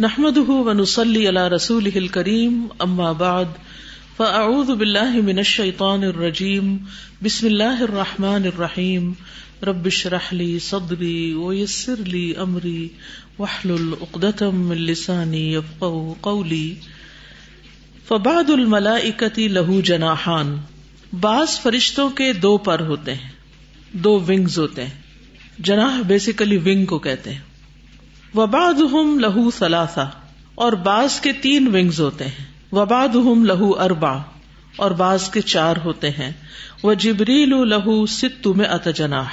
نحمد ونسلی علی رسول کریم اما بعد فاعوذ باللہ من الشیطان الرجیم بسم اللہ الرحمن الرحیم ربش رحلی صدری ویسر لی امری وحلل اقدتم من لسانی یفقو قولی فبعد الملائکتی لہو جناحان، بعض فرشتوں کے دو پر ہوتے ہیں، دو ونگز ہوتے ہیں۔ جناح بیسیکلی ونگ کو کہتے ہیں۔ وباد ہم لہو سلاسا اور بعض کے تین ونگز ہوتے ہیں۔ وباد ہم لہو اربا اور بعض کے چار ہوتے ہیں۔ وہ جبریل لہو ست میں اتجناح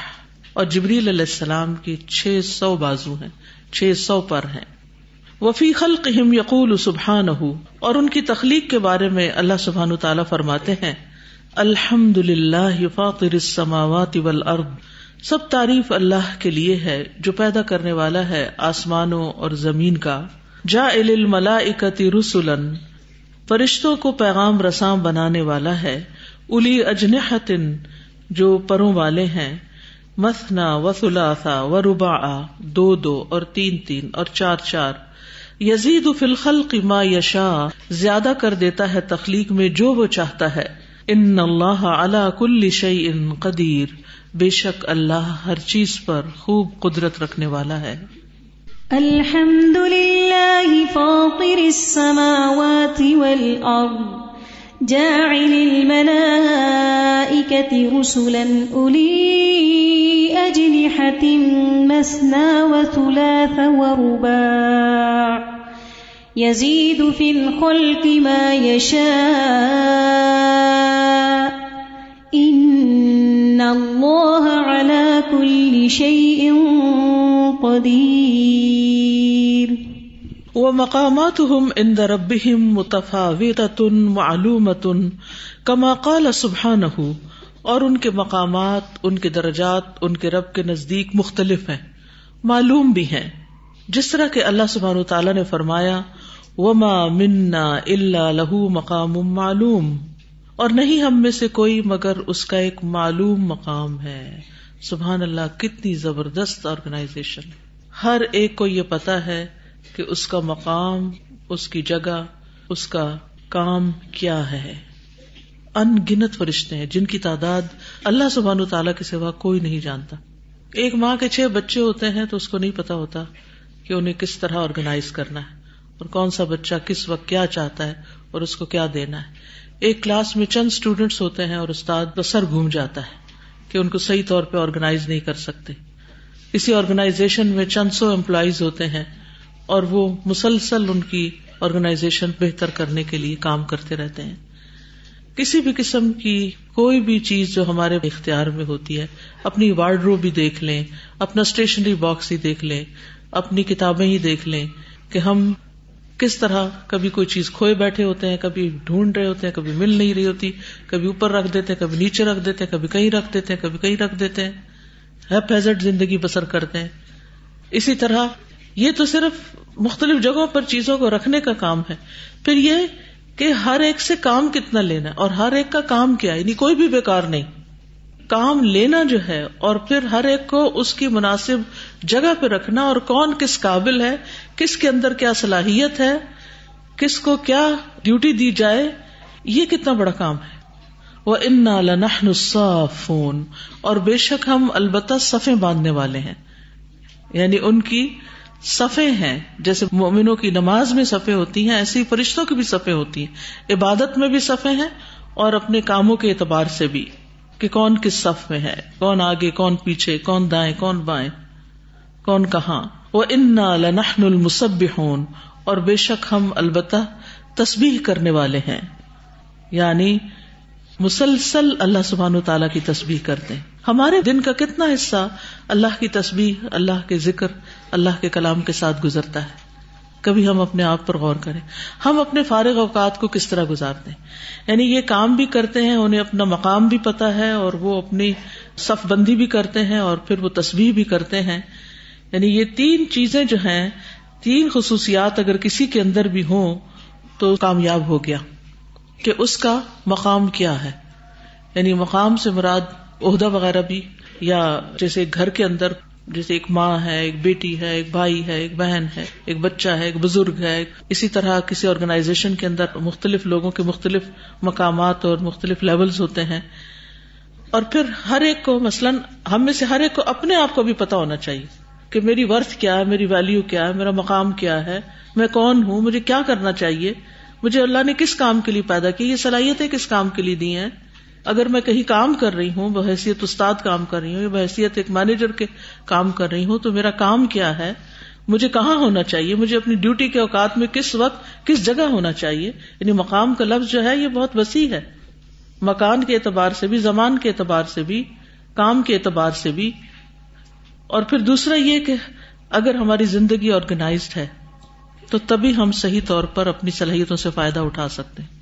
اور جبریل علیہ السلام کی چھ سو بازو ہیں، چھ سو پر ہیں۔ وفی خلق ہم یقول سبحان اور ان کی تخلیق کے بارے میں اللہ سبحان تعالیٰ فرماتے ہیں الحمد للہ فاطر السماوات والارض سب تعریف اللہ کے لیے ہے، جو پیدا کرنے والا ہے آسمانوں اور زمین کا۔ جا ملا اکتی رسولن فرشتوں کو پیغام رسام بنانے والا ہے۔ الی اجنحتن، جو پروں والے ہیں۔ مسنا و سلاسا و ربا دو دو اور تین تین اور چار چار۔ یزید فلخل ما یشا زیادہ کر دیتا ہے تخلیق میں جو وہ چاہتا ہے۔ ان اللہ علا کل شعی ان قدیر۔ بے شک اللہ ہر چیز پر خوب قدرت رکھنے والا ہے۔ الحمد للہ فاطر السماوات والارض، جاعل الملائكة رسلا أولي أجنحة مسنا وثلاث ورباع يزيد في الخلق ما يشاء شيء قدير. ومقاماتهم عند ربهم متفاوتة معلومة كما قال سبحانه، اور ان کے مقامات، ان کے درجات، ان کے رب کے نزدیک مختلف ہیں، معلوم بھی ہیں۔ جس طرح کہ اللہ سبحانہ تعالیٰ نے فرمایا، وما منا الا له مقام معلوم۔ اور نہیں ہم میں سے کوئی مگر اس کا ایک معلوم مقام ہے۔ سبحان اللہ، کتنی زبردست آرگنائزیشن ہر ایک کو یہ پتا ہے کہ اس کا مقام، اس کی جگہ، اس کا کام کیا ہے۔ ان گنت فرشتے ہیں، جن کی تعداد اللہ سبحان و تعالیٰ کے سوا کوئی نہیں جانتا۔ ایک ماں کے چھ بچے ہوتے ہیں تو اس کو نہیں پتا ہوتا کہ انہیں کس طرح آرگنائز کرنا ہے۔ اور کون سا بچہ کس وقت کیا چاہتا ہے اور اس کو کیا دینا ہے۔ ایک کلاس میں چند اسٹوڈینٹس ہوتے ہیں اور استاد سر گھوم جاتا ہے۔ کہ ان کو صحیح طور پہ آرگنائز نہیں کر سکتے۔ اسی آرگنائزیشن میں چند سو امپلائیز ہوتے ہیں اور وہ مسلسل ان کی آرگنائزیشن بہتر کرنے کے لیے کام کرتے رہتے ہیں۔ کسی بھی قسم کی کوئی بھی چیز جو ہمارے اختیار میں ہوتی ہے، اپنی وارڈ رو بھی دیکھ لیں، اپنا اسٹیشنری باکس ہی دیکھ لیں، اپنی کتابیں ہی دیکھ لیں کہ ہم کس طرح کبھی کوئی چیز کھوئے بیٹھے ہوتے ہیں، کبھی ڈھونڈ رہے ہوتے ہیں، کبھی مل نہیں رہی ہوتی، کبھی اوپر رکھ دیتے ہیں، کبھی نیچے رکھ دیتے ہیں، کبھی کہیں رکھ دیتے ہیں، کبھی کہیں رکھ دیتے ہیں۔ پیزٹ زندگی بسر کرتے ہیں۔ اسی طرح یہ تو صرف مختلف جگہوں پر چیزوں کو رکھنے کا کام ہے۔ پھر یہ کہ ہر ایک سے کام کتنا لینا اور ہر ایک کا کام کیا یعنی کوئی بھی بیکار نہیں۔ کام لینا جو ہے اور پھر ہر ایک کو اس کی مناسب جگہ پہ رکھنا اور کون کس قابل ہے، کس کے اندر کیا صلاحیت ہے، کس کو کیا ڈیوٹی دی جائے، یہ کتنا بڑا کام ہے۔ وہ ان فون اور بے شک ہم البتہ صفے باندھنے والے ہیں۔ یعنی ان کی صفے ہیں۔ جیسے مومنوں کی نماز میں صفے ہوتی ہیں، ایسی فرشتوں کی بھی صفے ہوتی ہیں۔ عبادت میں بھی صفے ہیں اور اپنے کاموں کے اعتبار سے بھی۔ کہ کون کس صف میں ہے؟ کون آگے، کون پیچھے، کون دائیں، کون بائیں؟ کون کہاں؟ وہ ان لنحن المسبحون اور بے شک ہم البتہ تسبیح کرنے والے ہیں۔ یعنی مسلسل اللہ سبحان تعالیٰ کی تسبیح کرتے ہیں۔ ہمارے دن کا کتنا حصہ اللہ کی تسبیح، اللہ کے ذکر، اللہ کے کلام کے ساتھ گزرتا ہے۔ کبھی ہم اپنے آپ پر غور کریں۔ ہم اپنے فارغ اوقات کو کس طرح گزارتے ہیں؟ یعنی یہ کام بھی کرتے ہیں، انہیں اپنا مقام بھی پتا ہے اور وہ اپنی صف بندی بھی کرتے ہیں اور پھر وہ تصویر بھی کرتے ہیں۔ یعنی یہ تین چیزیں جو ہیں، تین خصوصیات اگر کسی کے اندر بھی ہوں تو کامیاب ہو گیا کہ اس کا مقام کیا ہے۔ یعنی مقام سے مراد عہدہ وغیرہ بھی یا جیسے گھر کے اندر جیسے ایک ماں ہے، ایک بیٹی ہے، ایک بھائی ہے، ایک بہن ہے، ایک بچہ ہے، ایک بزرگ ہے اسی طرح کسی آرگنائزیشن کے اندر مختلف لوگوں کے مختلف مقامات اور مختلف لیولز ہوتے ہیں۔ اور پھر ہر ایک کو مثلاً ہم میں سے ہر ایک کو اپنے آپ کو بھی پتا ہونا چاہیے کہ میری ورتھ کیا ہے، میری ویلو کیا ہے، میرا مقام کیا ہے، میں کون ہوں، مجھے کیا کرنا چاہیے، مجھے اللہ نے کس کام کے لیے پیدا کی، یہ صلاحیتیں کس کام کے لیے دی ہیں؟ اگر میں کہیں کام کر رہی ہوں، بحیثیت استاد کام کر رہی ہوں یا بحثیت ایک مینیجر کے کام کر رہی ہوں، تو میرا کام کیا ہے؟ مجھے کہاں ہونا چاہیے؟ مجھے اپنی ڈیوٹی کے اوقات میں کس وقت کس جگہ ہونا چاہیے؟ یعنی مقام کا لفظ جو ہے، یہ بہت وسیع ہے۔ مکان کے اعتبار سے بھی، زمان کے اعتبار سے بھی، کام کے اعتبار سے بھی۔ اور پھر دوسرا یہ کہ اگر ہماری زندگی آرگنائزڈ ہے، تو تبھی ہم صحیح طور پر اپنی صلاحیتوں سے فائدہ اٹھا سکتے ہیں۔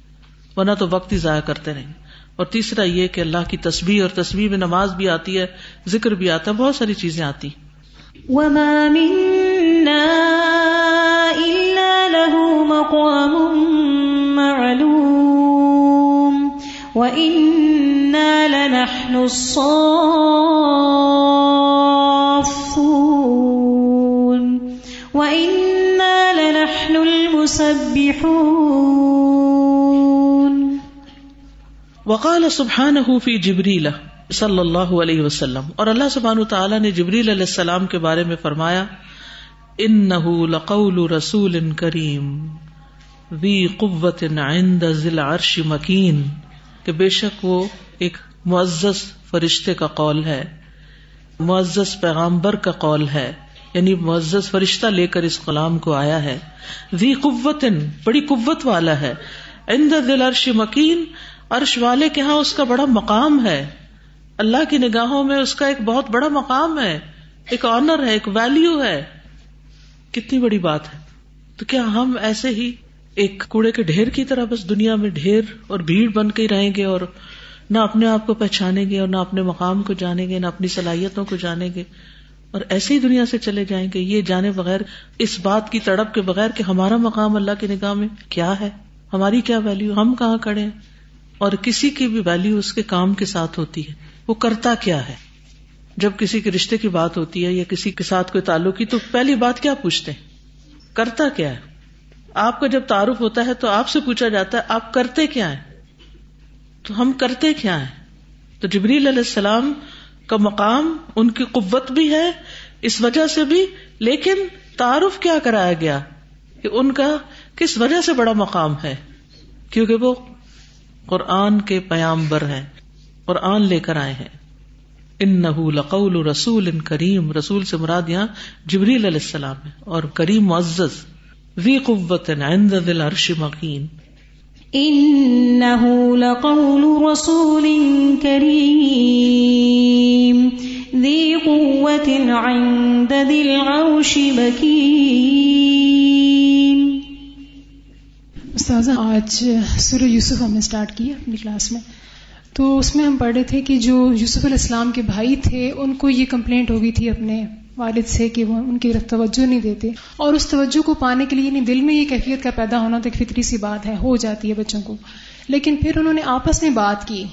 ورنہ تو وقت ہی ضائع کرتے رہیں۔ اور تیسرا یہ کہ اللہ کی تصویر اور تصویر میں نماز بھی آتی ہے، ذکر بھی آتا ہے، بہت ساری چیزیں آتی وما منا إلا له مقام معلوم وإنا لنحن الصافون وإنا لنحن المسبحون وقال سبحان فی جبریل صلی اللہ علیہ وسلم، اور اللہ سبحان تعالیٰ نے جبریل علیہ السلام کے بارے میں فرمایا ان لقول رسول کریم وی قوت عند ذی العرش مکین، کہ بے شک وہ ایک معزز فرشتے کا قول ہے، معزز پیغامبر کا قول ہے یعنی معزز فرشتہ لے کر اس غلام کو آیا ہے۔ وی قوت، بڑی قوت والا ہے۔ عند ذی العرش مکین عرش والے کے ہاں اس کا بڑا مقام ہے۔ اللہ کی نگاہوں میں اس کا ایک بہت بڑا مقام ہے۔ ایک آنر ہے، ایک ویلو ہے۔ کتنی بڑی بات ہے۔ تو کیا ہم ایسے ہی ایک کوڑے کے ڈھیر کی طرح بس دنیا میں ڈھیر اور بھیڑ بن کے ہی رہیں گے اور نہ اپنے آپ کو پہچانیں گے اور نہ اپنے مقام کو جانیں گے، نہ اپنی صلاحیتوں کو جانیں گے۔ اور ایسے ہی دنیا سے چلے جائیں گے۔ یہ جانے بغیر، اس بات کی تڑپ کے بغیر کہ ہمارا مقام اللہ کی نگاہ میں کیا ہے؟ ہماری کیا ویلو ہم کہاں کھڑے ہیں؟ اور کسی کی بھی ویلو اس کے کام کے ساتھ ہوتی ہے۔ وہ کرتا کیا ہے؟ جب کسی کے رشتے کی بات ہوتی ہے یا کسی کے ساتھ کوئی تعلق کی، تو پہلی بات کیا پوچھتے ہیں؟ کرتا کیا ہے؟ آپ کا جب تعارف ہوتا ہے تو آپ سے پوچھا جاتا ہے، آپ کرتے کیا ہیں؟ تو ہم کرتے کیا ہیں؟ تو جبریل علیہ السلام کا مقام ان کی قوت بھی ہے، اس وجہ سے بھی، لیکن تعارف کیا کرایا گیا کہ ان کا کس وجہ سے بڑا مقام ہے؟ کیونکہ وہ قرآن کے پیامبر ہیں، قرآن لے کر آئے ہیں۔ ان لقول رسول ان کریم، رسول سے مراد یہاں جبریل علیہ السلام ہے۔ اور کریم معزز وی قوت عند ذی العرش مقین إنه لقول رسول كريم ذي قوة عند ذي العرش مكين استاذہ، آج سورہ یوسف ہم نے اسٹارٹ کی اپنی کلاس میں۔ تو اس میں ہم پڑھ رہے تھے کہ جو یوسف علیہ السلام کے بھائی تھے، ان کو یہ کمپلینٹ ہو گئی تھی اپنے والد سے کہ وہ ان کی طرف توجہ نہیں دیتے۔ اور اس توجہ کو پانے کے لیے یعنی دل میں یہ کیفیت کا پیدا ہونا تو ایک فطری سی بات ہے، ہو جاتی ہے بچوں کو۔ لیکن پھر انہوں نے آپس میں بات کی۔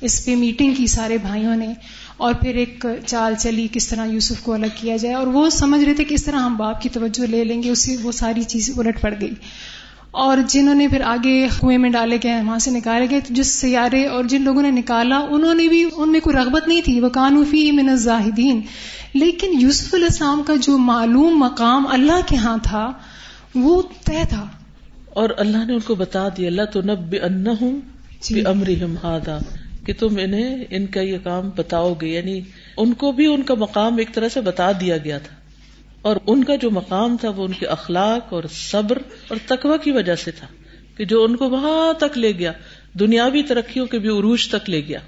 اس پہ میٹنگ کی سارے بھائیوں نے۔ اور پھر ایک چال چلی کس طرح یوسف کو الگ کیا جائے۔ اور وہ سمجھ رہے تھے کس طرح ہم باپ کی توجہ لے لیں گے اس سے وہ ساری چیزیں الٹ پڑ گئی۔ اور جنہوں نے پھر آگے کنویں میں ڈالے گئے وہاں سے نکالے گئے جس سیارے اور جن لوگوں نے نکالا انہوں نے بھی ان میں کوئی رغبت نہیں تھی۔ وہ قانوفی من الزاہدین لیکن یوسف علیہ السلام کا جو معلوم مقام اللہ کے ہاں تھا وہ طے تھا۔ اور اللہ نے ان کو بتا دیا اللہ تو نب ان جی۔ امرحم ہادا کہ تم انہیں ان کا یہ کام بتاؤ گے۔ یعنی ان کو بھی ان کا مقام ایک طرح سے بتا دیا گیا تھا۔ اور ان کا جو مقام تھا وہ ان کے اخلاق اور صبر اور تقوی کی وجہ سے تھا کہ جو ان کو وہاں تک لے گیا، دنیاوی ترقیوں کے بھی عروج تک لے گیا۔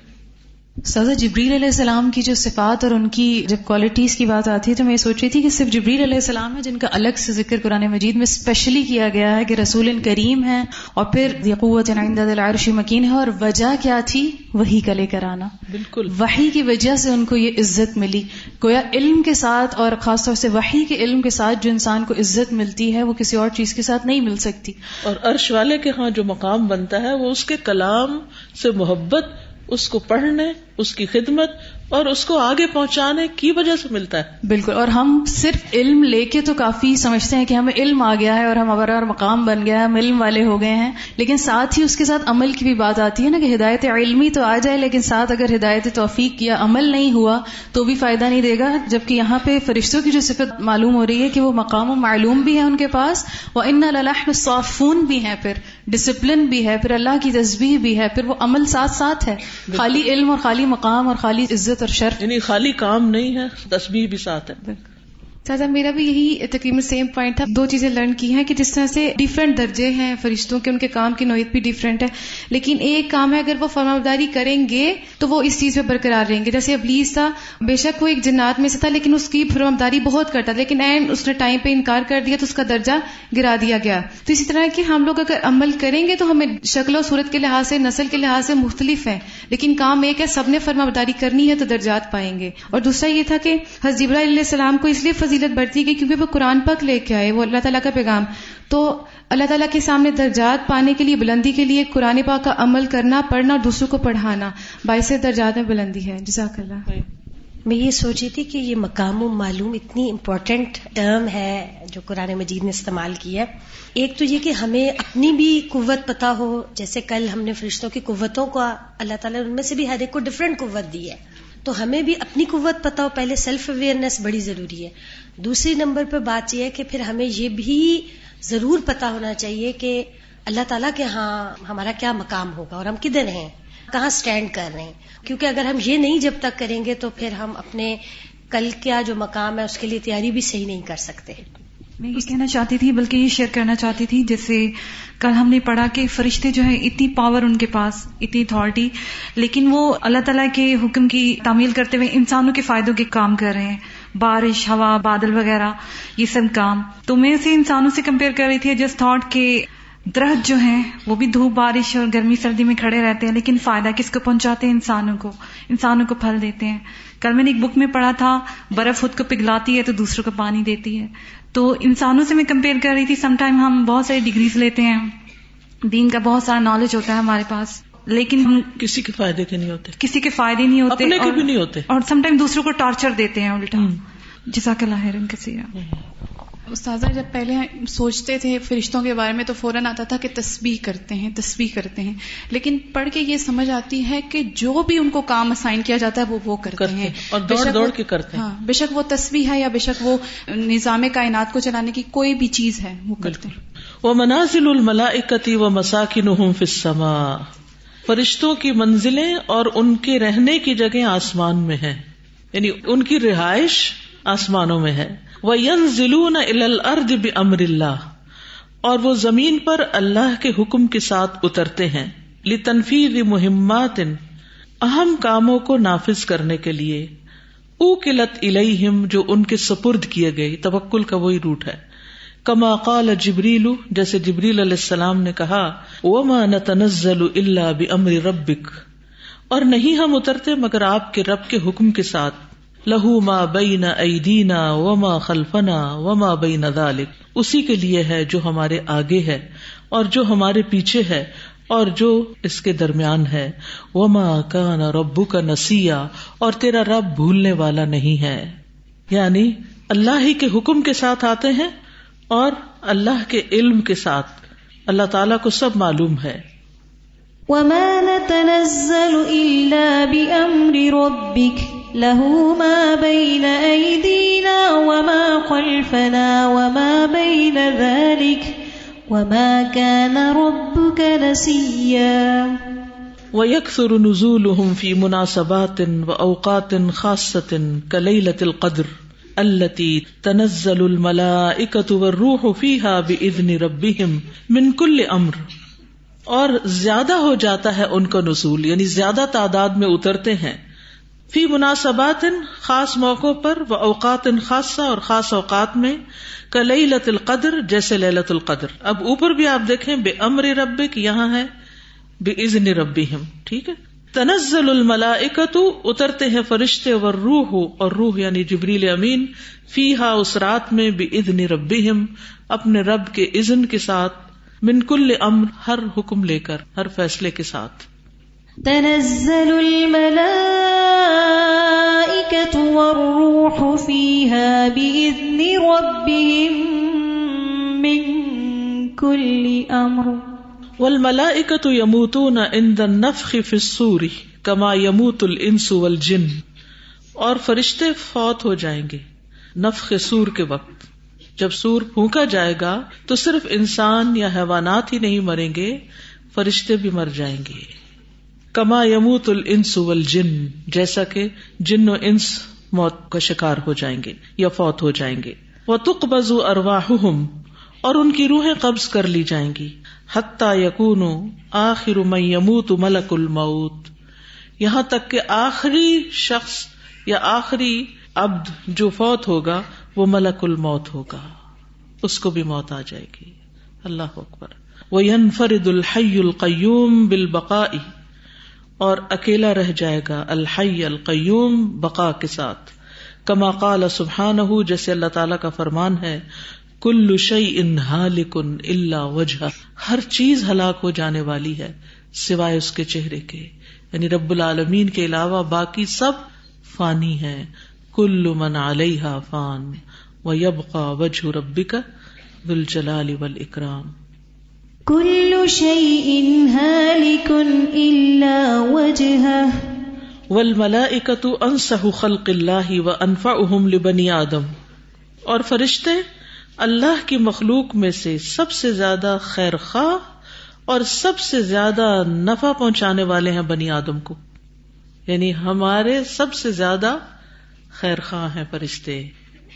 سزا جبریل علیہ السلام کی جو صفات اور ان کی جب کوالٹیز کی بات آتی ہے تو میں یہ سوچ رہی تھی کہ صرف جبریل علیہ السلام ہے جن کا الگ سے ذکر قرآن مجید میں اسپیشلی کیا گیا ہے کہ رسول کریم ہے اور پھر یقوت العرش مکین ہے اور وجہ کیا تھی؟ وہی کا لے کر آنا۔ بالکل۔ وہی کی وجہ سے ان کو یہ عزت ملی۔ گویا علم کے ساتھ اور خاص طور سے وہی کے علم کے ساتھ جو انسان کو عزت ملتی ہے وہ کسی اور چیز کے ساتھ نہیں مل سکتی۔ اور عرش والے کے ہاں جو مقام بنتا ہے وہ اس کے کلام سے محبت اس کو پڑھنے، اس کی خدمت اور اس کو آگے پہنچانے کی وجہ سے ملتا ہے۔ بالکل، اور ہم صرف علم لے کے تو کافی سمجھتے ہیں کہ ہمیں علم آ گیا ہے اور ہم ہمارا مقام بن گیا ہے، ہم علم والے ہو گئے ہیں۔ لیکن ساتھ ہی اس کے ساتھ عمل کی بھی بات آتی ہے نا کہ ہدایت علمی تو آ جائے، لیکن ساتھ اگر ہدایت توفیق یا عمل نہیں ہوا تو بھی فائدہ نہیں دے گا۔ جبکہ یہاں پہ فرشتوں کی جو صفت معلوم ہو رہی ہے کہ وہ مقام و معلوم بھی ہے ان کے پاس وہ ان اللہ صافون بھی ہے پھر۔ ڈسپلن بھی ہے پھر اللہ کی تصبیح بھی ہے پھر وہ عمل ساتھ ساتھ ہے. خالی علم اور خالی مقام اور خالی عزت اور شرف. یعنی خالی کام نہیں ہے تصبیح بھی ساتھ ہے. سادہ میرا بھی یہی تقریباً سیم پوائنٹ تھا۔ دو چیزیں لرن کی ہیں کہ جس طرح سے ڈفرینٹ درجے ہیں فرشتوں کے، ان کے کام کی نوعیت بھی ڈفرینٹ ہے۔ لیکن ایک کام ہے، اگر وہ فرمابداری کریں گے تو وہ اس چیز پہ برقرار رہیں گے۔ جیسے ابلیس تھا، بے شک وہ ایک جنات میں سے تھا، لیکن اس کی فرمابداری بہت کرتا لیکن اینڈ اس نے ٹائم پہ انکار کر دیا تو اس کا درجہ گرا دیا گیا۔ تو اسی طرح کہ ہم لوگ اگر عمل کریں گے تو ہمیں شکل و صورت کے لحاظ سے، نسل کے لحاظ سے مختلف ہے لیکن کام ایک ہے، سب نے فرمابداری کرنی ہے تو درجات پائیں گے۔ اور دوسرا یہ تھا کہ حضیب علیہ السلام کو اس لیے فضیلت بڑھتی گئی کیونکہ وہ قرآن پاک لے کے آئے، وہ اللہ تعالیٰ کا پیغام۔ تو اللہ تعالیٰ کے سامنے درجات پانے کے لیے، بلندی کے لیے قرآن پاک کا عمل کرنا، پڑھنا دوسروں کو پڑھانا باعث درجات میں بلندی ہے۔ جزاک اللہ میں یہ سوچی تھی کہ یہ مقام و معلوم اتنی امپورٹنٹ ٹرم ہے جو قرآن مجید نے استعمال کی ہے۔ ایک تو یہ کہ ہمیں اپنی بھی قوت پتا ہو، جیسے کل ہم نے فرشتوں کی قوتوں کو اللہ تعالیٰ ان میں سے بھی ہر ایک کو ڈفرینٹ قوت دی ہے۔ تو ہمیں بھی اپنی قوت پتا ہو، پہلے سیلف اویئرنیس بڑی ضروری ہے۔ دوسری نمبر پہ بات یہ ہے کہ پھر ہمیں یہ بھی ضرور پتا ہونا چاہیے کہ اللہ تعالیٰ کے ہاں ہمارا کیا مقام ہوگا اور ہم کدھر ہیں، کہاں اسٹینڈ کر رہے ہیں۔ کیونکہ اگر ہم یہ نہیں جب تک کریں گے تو پھر ہم اپنے کل کیا جو مقام ہے، اس کے لیے تیاری بھی صحیح نہیں کر سکتے۔ میں یہ کہنا چاہتی تھی، بلکہ یہ شیئر کرنا چاہتی تھی، جیسے کل ہم نے پڑھا کہ فرشتے جو ہیں اتنی پاور ان کے پاس، اتنی اتھارٹی لیکن وہ اللہ تعالیٰ کے حکم کی تعمیل کرتے ہوئے انسانوں کے فائدوں کے کام کر رہے ہیں۔ بارش، ہوا، بادل وغیرہ، یہ سب کام۔ تو میں اسے انسانوں سے کمپیئر کر رہی تھی جس تھاٹ کے درخت جو ہیں، وہ بھی دھوپ، بارش اور گرمی، سردی میں کھڑے رہتے ہیں، لیکن فائدہ کس کو پہنچاتے ہیں؟ انسانوں کو۔ انسانوں کو پھل دیتے ہیں۔ کل میں نے ایک بک میں پڑھا تھا، برف خود کو پگلاتی ہے تو دوسروں کو پانی دیتی ہے۔ تو انسانوں سے میں کمپیئر کر رہی تھی سم ٹائم ہم بہت ساری ڈگریز لیتے ہیں۔ دین کا بہت سارا نالج ہوتا ہے ہمارے پاس۔ لیکن ہم کسی کے فائدے کے نہیں ہوتے۔ کسی کے فائدے نہیں ہوتے اپنے کے بھی نہیں ہوتے۔ اور سم ٹائم دوسروں کو ٹارچر دیتے ہیں الٹا۔ جزاک اللہ خیر کثیرہ استاذہ جب پہلے سوچتے تھے فرشتوں کے بارے میں تو فوراً آتا تھا کہ تسبیح کرتے ہیں تسبیح کرتے ہیں۔ لیکن پڑھ کے یہ سمجھ آتی ہے کہ جو بھی ان کو کام اسائن کیا جاتا ہے وہ وہ کرتے, کرتے ہیں۔ اور دوڑ دوڑ کے کرتے ہیں۔ ہاں بے شک وہ تسبیح ہے یا بے شک وہ نظام کائنات کو چلانے کی کوئی بھی چیز ہے وہ کرتے ہیں۔ وہ منازل الملائکتی و مساکن فی السماء۔ فرشتوں کی منزلیں اور ان کے رہنے کی جگہ آسمان میں ہے یعنی ان کی رہائش آسمانوں میں ہے۔ وہ ضلع الارض بامر اللہ اور وہ زمین پر اللہ کے حکم کے ساتھ اترتے ہیں۔ لتنفیذ مہمات اہم کاموں کو نافذ کرنے کے لیے۔ او قلت الہم جو ان کے سپرد کیے گئے۔ توکل کا وہی روٹ ہے۔ کما قال جبریل، جیسے جبریل علیہ السلام نے کہا، وما نتنزل الا بامر ربک اور نہیں ہم اترتے مگر آپ کے رب کے حکم کے ساتھ۔ لہو ما بین ایدینا وما خلفنا وما بین ذالک۔ اسی کے لیے ہے جو ہمارے آگے ہے اور جو ہمارے پیچھے ہے اور جو اس کے درمیان ہے۔ وما کان ربو کا نسیا اور تیرا رب بھولنے والا نہیں ہے۔ یعنی اللہ ہی کے حکم کے ساتھ آتے ہیں اور اللہ کے علم کے ساتھ۔ اللہ تعالیٰ کو سب معلوم ہے۔ وما نتنزل الا بامر ربك۔ له ما بين ايدينا وما خلفنا وما بين ذلك وما كان ربك نسيا. ويكثر نزولهم في مناسبات واوقات خاصه كليله القدر التی تنزل الملائکۃ والروح فیہا باذن ربهم من کل امر اور زیادہ ہو جاتا ہے ان کا نزول یعنی زیادہ تعداد میں اترتے ہیں۔ فی مناسبات خاص موقعوں پر و اوقات خاصہ اور خاص اوقات میں کلئی لت القدر جیسے للت القدر۔ اب اوپر بھی آپ دیکھیں، بے امر ربک یہاں ہے، بے عزن ربی ٹھیک ہے؟ تنزل الملا اترتے ہیں فرشتے اور روح اور روح یعنی جبریل امین فی ہا اس رات میں بے بھی ادن رب اپنے رب کے عزن کے ساتھ، من کل امر، ہر حکم لے کر، ہر فیصلے کے ساتھ۔ تنزل الملائكة والروح فيها بإذن ربهم من كل أمر. والملائكة يموتون عند النفخ في الصور كما يموت الإنس والجن، اور فرشتے فوت ہو جائیں گے نفخ سور کے وقت۔ جب سور پھونکا جائے گا تو صرف انسان یا حیوانات ہی نہیں مریں گے، فرشتے بھی مر جائیں گے۔ کما یموت الانس والجن، جیسا کہ جن و انس موت کا شکار ہو جائیں گے یا فوت ہو جائیں گے۔ وہ تک بزو ارواہم اور ان کی روحیں قبض کر لی جائیں گی۔ حتیٰ یقون آخر من یموت ملک الموت۔ یہاں تک کہ آخری شخص یا آخری ابد جو فوت ہوگا، وہ ملک الموت ہوگا۔ اس کو بھی موت آ جائے گی۔ اللہ اکبر۔ وہ فرد الحی القیوم بالبقاء۔ اور اکیلا رہ جائے گا، الحی القیوم، بقا کے ساتھ۔ کما قال سبحان جیسے اللہ تعالی کا فرمان ہے کل شعی ان ہالکن اللہ وجہ۔ ہر چیز ہلاک ہو جانے والی ہے، سوائے اس کے چہرے کے۔ یعنی رب العالمین کے علاوہ باقی سب فانی ہے کل من علیہ فان و یبقا وجہ ربک دل جلال اکرام كل شيء هالك إلا وجهه. والملائكة أنسه خلق الله وأنفعهم لبني آدم. اور فرشتے، اللہ کی مخلوق میں سے سب سے زیادہ خیر خواہ اور سب سے زیادہ نفع پہنچانے والے ہیں بنی آدم کو. یعنی ہمارے سب سے زیادہ خیر خواہ ہیں فرشتے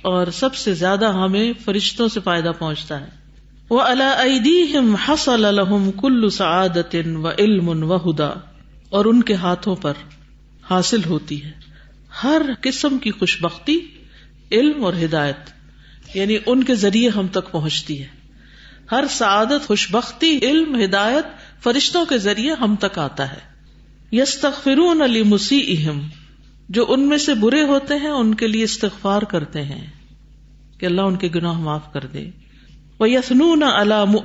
اور سب سے زیادہ ہمیں فرشتوں سے فائدہ پہنچتا ہے. وہ اللہ حسل الحم کل سعادت و علم و ہدا اور ان کے ہاتھوں پر حاصل ہوتی ہے۔ ہر قسم کی خوش بختی علم اور ہدایت یعنی ان کے ذریعے ہم تک پہنچتی ہے۔ ہر سعادت خوش بختی علم، ہدایت فرشتوں کے ذریعے ہم تک آتا ہے۔ یس تخرون علی مسیح جو ان میں سے برے ہوتے ہیں، ان کے لیے استغفار کرتے ہیں کہ اللہ ان کے گناہ معاف کر دے۔ وہ یسنون علام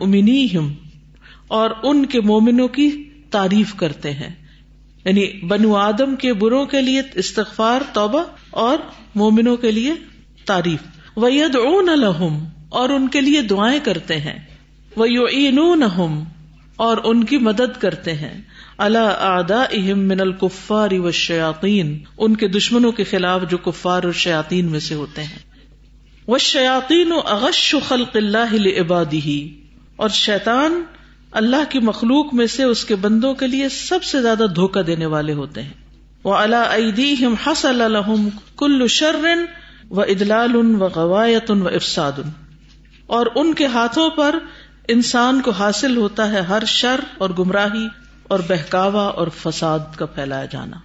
اور ان کے مومنوں کی تعریف کرتے ہیں۔ یعنی بنو آدم کے بروں کے لیے استغفار، توبہ، اور مومنوں کے لیے تعریف۔ وہ ید اون الحم اور ان کے لیے دعائیں کرتے ہیں۔ وہ یو اور ان کی مدد کرتے ہیں۔ اللہ آدا اہم من الکفار و شیاطین ان کے دشمنوں کے خلاف جو کفار اور شیاطین میں سے ہوتے ہیں۔ وہ شیاطین و اغش خلق اللہ عبادی اور شیطان اللہ کی مخلوق میں سے اس کے بندوں کے لیے سب سے زیادہ دھوکا دینے والے ہوتے ہیں۔ وہ اللہ عیدی حس الحم کل شرن و ادلال و غوایت و افساد۔ اور ان کے ہاتھوں پر انسان کو حاصل ہوتا ہے ہر شر اور گمراہی اور بہکاوا اور فساد کا پھیلایا جانا۔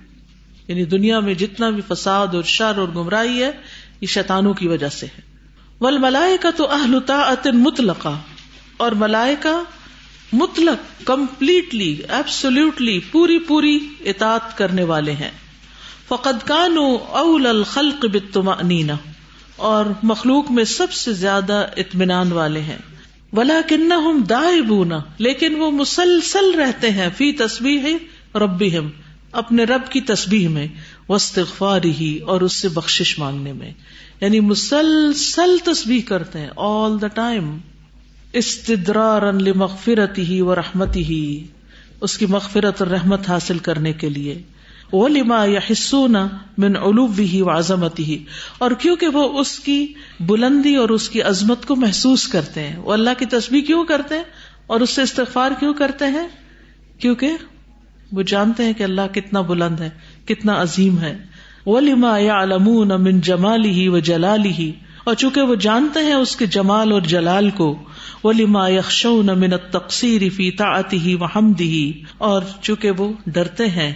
یعنی دنیا میں جتنا بھی فساد اور شر اور گمراہی ہے، یہ شیطانوں کی وجہ سے ہے۔ ول ملائے کا تو اہلتا مطلق اور ملائے کا مطلق، کمپلیٹلی ایبسولوٹلی پوری پوری اطاط کرنے والے ہیں۔ فقد کانو اول الخلق بتما اور مخلوق میں سب سے زیادہ اطمینان والے ہیں۔ ولا کن ہم بونا لیکن وہ مسلسل رہتے ہیں، فی تصویر ربی اپنے رب کی تصبیح میں وسطفار ہی اور اس سے بخش مانگنے میں۔ یعنی مسلسل تصویر کرتے ہیں آل دا ٹائم استدرار مغفرت ہی و رحمتی ہی اس کی مغفرت اور رحمت حاصل کرنے کے لیے. وہ لما یا حصون من علوب ہی و عظمت ہی اور کیونکہ وہ اس کی بلندی اور اس کی عظمت کو محسوس کرتے ہیں. وہ اللہ کی تصویر کیوں کرتے ہیں؟ اور اس سے استغفار کیوں کرتے ہیں؟ کیونکہ وہ جانتے ہیں کہ اللہ کتنا بلند ہے، کتنا عظیم ہے. ولیما یا علمون من جمالی ہی و جلالی ہی اور چونکہ وہ جانتے ہیں اس کے جمال اور جلال کو ولیما یکشون من تقسیر فی طاعت ہی و حمد ہی اور چونکہ وہ ڈرتے ہیں